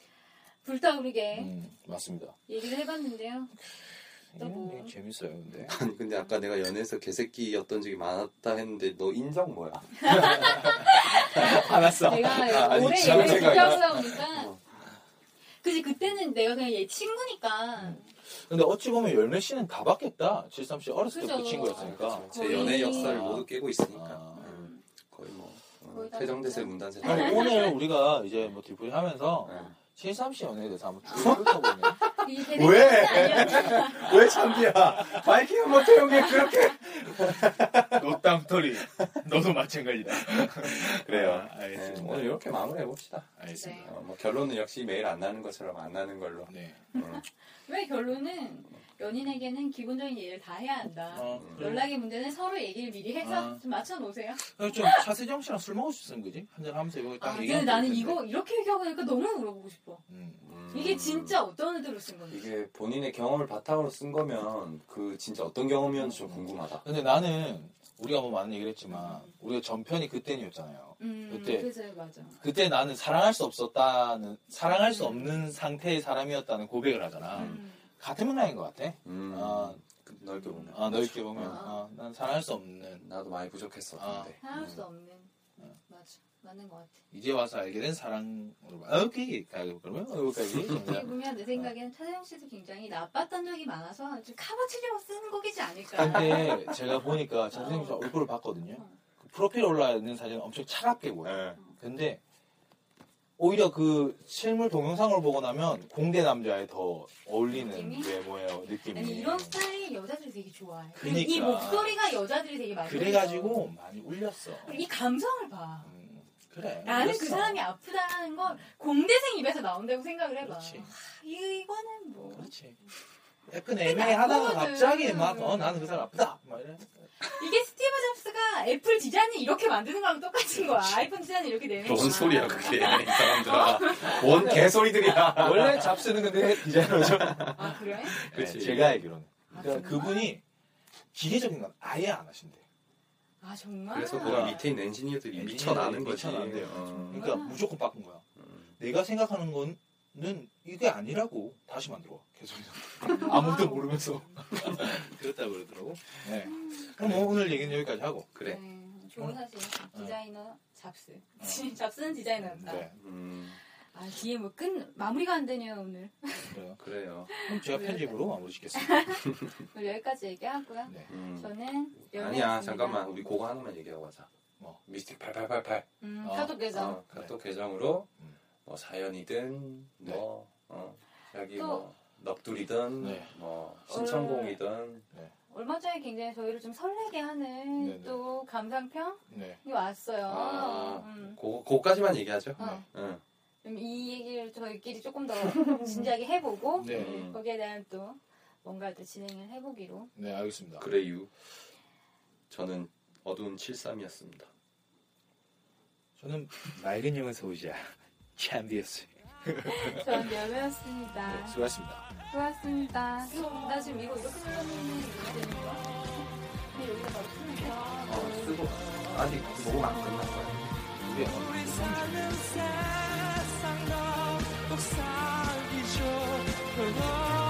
S4: 불타오르게
S3: 음, 맞습니다.
S4: 얘기를 해봤는데요. 또 뭐.
S3: 음, 재밌어요, 근데.
S5: 아니 근데 아까 내가 연애에서 개새끼였던 적이 많았다 했는데 너 인정 뭐야?
S3: 화났어.
S4: 내가
S3: 아, 아니,
S4: 오래
S3: 생각이
S4: 지켜보다 보니까
S5: 어.
S4: 그지 그때는 내가 그냥 얘 친구니까
S3: 음. 근데 어찌 보면 열매 씨는 다 받겠다. 73씨 어렸을 때부터. 친구였으니까.
S5: 제
S4: 거의-
S5: 연애 역사를 모두 깨고 있으니까
S3: 아.
S4: 진짜.
S5: 문단세
S3: 오늘 우리가 이제 뭐 뒷부리 하면서
S5: 네.
S3: 73씨 연애에 대해서 한번 쭉 훑어보면
S5: 왜? 왜 참비야? 바이킹 못 태운 게 그렇게.
S3: 노땅터리 너도 마찬가지다.
S5: 그래요.
S3: 아, 알겠습니다.
S5: 네, 오늘 이렇게 마무리해 봅시다.
S3: 알겠습니다.
S5: 어, 뭐 결론은 역시 매일 안 나는 것처럼 안 나는 걸로.
S3: 네.
S5: 음.
S4: 왜 결론은 연인에게는 기본적인 예를 다 해야 한다.
S3: 어, 그래.
S4: 연락의 문제는 서로 얘기를 미리 해서
S3: 아.
S4: 좀 맞춰 놓으세요.
S3: 그럼 좀 차세정 씨랑 술 먹을 수 있으면 그지? 한잔 하면서 이거 딱
S4: 아, 근데
S3: 얘기하면
S4: 나는. 이거 이렇게 얘기하니까 너무 물어보고 싶어.
S3: 음.
S5: 음.
S4: 이게 진짜 어떤 의도로 쓴 건지.
S5: 이게 본인의 경험을 바탕으로 쓴 거면 그 진짜 어떤 경험이었는지 좀 궁금하다.
S3: 근데 나는 우리가 뭐 많은 얘기를 했지만 우리가 전편이 그때였잖아요.
S4: 음,
S3: 그때-
S4: 그래서 맞아.
S3: 그때 나는 사랑할 수 없었다는 사랑할 수 없는 상태의 사람이었다는 고백을 하잖아.
S4: 음.
S3: 같은 맥락인 것 같아.
S5: 음.
S3: 아,
S5: 그 넓게 보면.
S3: 아, 넓게 보면
S4: 아.
S3: 아, 난 사랑할 수 없는
S5: 나도 많이 부족했었는데.
S4: 사랑할 수 없는.
S3: 어.
S4: 맞는 것 같아.
S3: 이제 와서 알게 된 사랑으로 봐. 아, 오케이 그러면 어, 여기까지.
S4: 어떻게 보면 내 생각에는 차세영 씨도 굉장히 나빴던 적이 많아서 좀 카바치려고 쓰는 곡이지 않을까.
S3: 근데 제가 보니까 전생님 씨 얼굴을 봤거든요. 그 프로필 올라 있는 사진은 엄청 차갑게 보여. 요
S5: 네.
S3: 근데 오히려 그 실물 동영상을 보고 나면 공대 남자에 더 어울리는
S4: 느낌이?
S3: 외모예요 느낌이.
S4: 아니 이런 스타일이 여자들이 되게 좋아해.
S3: 그러니까.
S4: 이 목소리가 여자들이 되게 많이
S3: 그래가지고 많이 울렸어.
S4: 이 감성을 봐.
S3: 음, 그래.
S4: 나는
S3: 울렸어.
S4: 그 사람이 아프다는 걸 공대생 입에서 나온다고 생각을 해봐.
S3: 그렇지.
S4: 아, 이- 이거는 뭐.
S3: 그렇지. 약간 애매하다가
S4: 나쁘거든.
S3: 갑자기 막 어 나는 그 사람 아프다. 막 이래.
S4: 이게 스티브 잡스가 애플 디자인을 이렇게 만드는 거랑 똑같은 거야. 아이폰 디자인을 이렇게 내는 거야.
S5: 뭔 소리야 그게 이 사람들아. 뭔 개소리들이야.
S3: 원래 잡스는 근데 디자이너죠.
S4: 아 그래?
S3: 그렇지. 제가 알기로는.
S4: 아,
S3: 그러니까
S4: 정말?
S3: 그분이 기계적인 건 아예 안 하신대.
S4: 아 정말?
S5: 그래서. 그 밑에 있는 엔지니어들이 미쳐나는 거지.
S3: 미쳐나는데요.
S5: 어.
S3: 그러니까
S4: 아.
S3: 무조건 바꾼 거야.
S5: 음.
S3: 내가 생각하는 거는 이게 아니라고 다시 만들어. 계속 아무도 모르면서 그랬다 그러더라고. 네. 그럼 뭐 오늘 얘기는 여기까지 하고.
S5: 그래.
S4: 네, 좋은 사실.
S3: 어.
S4: 디자이너 잡스. 잡스는 디자이너였다.
S3: 네.
S5: 음,
S4: 아 뒤에 뭐 끝 마무리가 안 되네요 오늘.
S3: 그래요.
S5: 그래요.
S3: 그럼 제가
S4: 네.
S3: 편집으로 마무리 짓겠습니다.
S4: 오늘 여기까지 얘기하고요.
S3: 네.
S5: 음.
S4: 저는
S5: 아니야. 잠깐만 우리 그거 하나만 얘기하고 가자.
S3: 뭐?
S5: 미스틱 8888.
S4: 음,
S3: 어.
S4: 카톡 계정.
S5: 어, 카톡 계정으로
S3: 음.
S5: 뭐 사연이든
S3: 네.
S5: 뭐 어, 자기
S4: 또-
S5: 뭐 넋두리든
S3: 네.
S5: 뭐 신청공이든
S4: 얼마 전에 굉장히 저희를 좀 설레게 하는
S3: 네네.
S4: 또 감상평이
S3: 네.
S4: 왔어요.
S5: 아,
S4: 음.
S5: 그 그거까지만 얘기하죠.
S4: 어.
S5: 응.
S4: 이 얘기를 저희끼리 조금 더 진지하게 해보고
S3: 네.
S5: 음.
S4: 거기에 대한 또 뭔가 또 진행을 해보기로.
S3: 네, 알겠습니다.
S5: 그래요. 저는 어두운 73이었습니다.
S3: 저는 맑은 영은 소유자 캔디였어요.
S4: 전 여배였습니다.
S3: 네, 수고하셨습니다.
S4: 수고하셨습니다. 나 지금 이거 이렇게 설명하면 이렇게 되는 거야? 근데 여기다 바로 쓰면 돼?
S5: 어, 쓰고 아직 녹음 안 끝났어요.
S2: 세상 너꼭 살기 좋아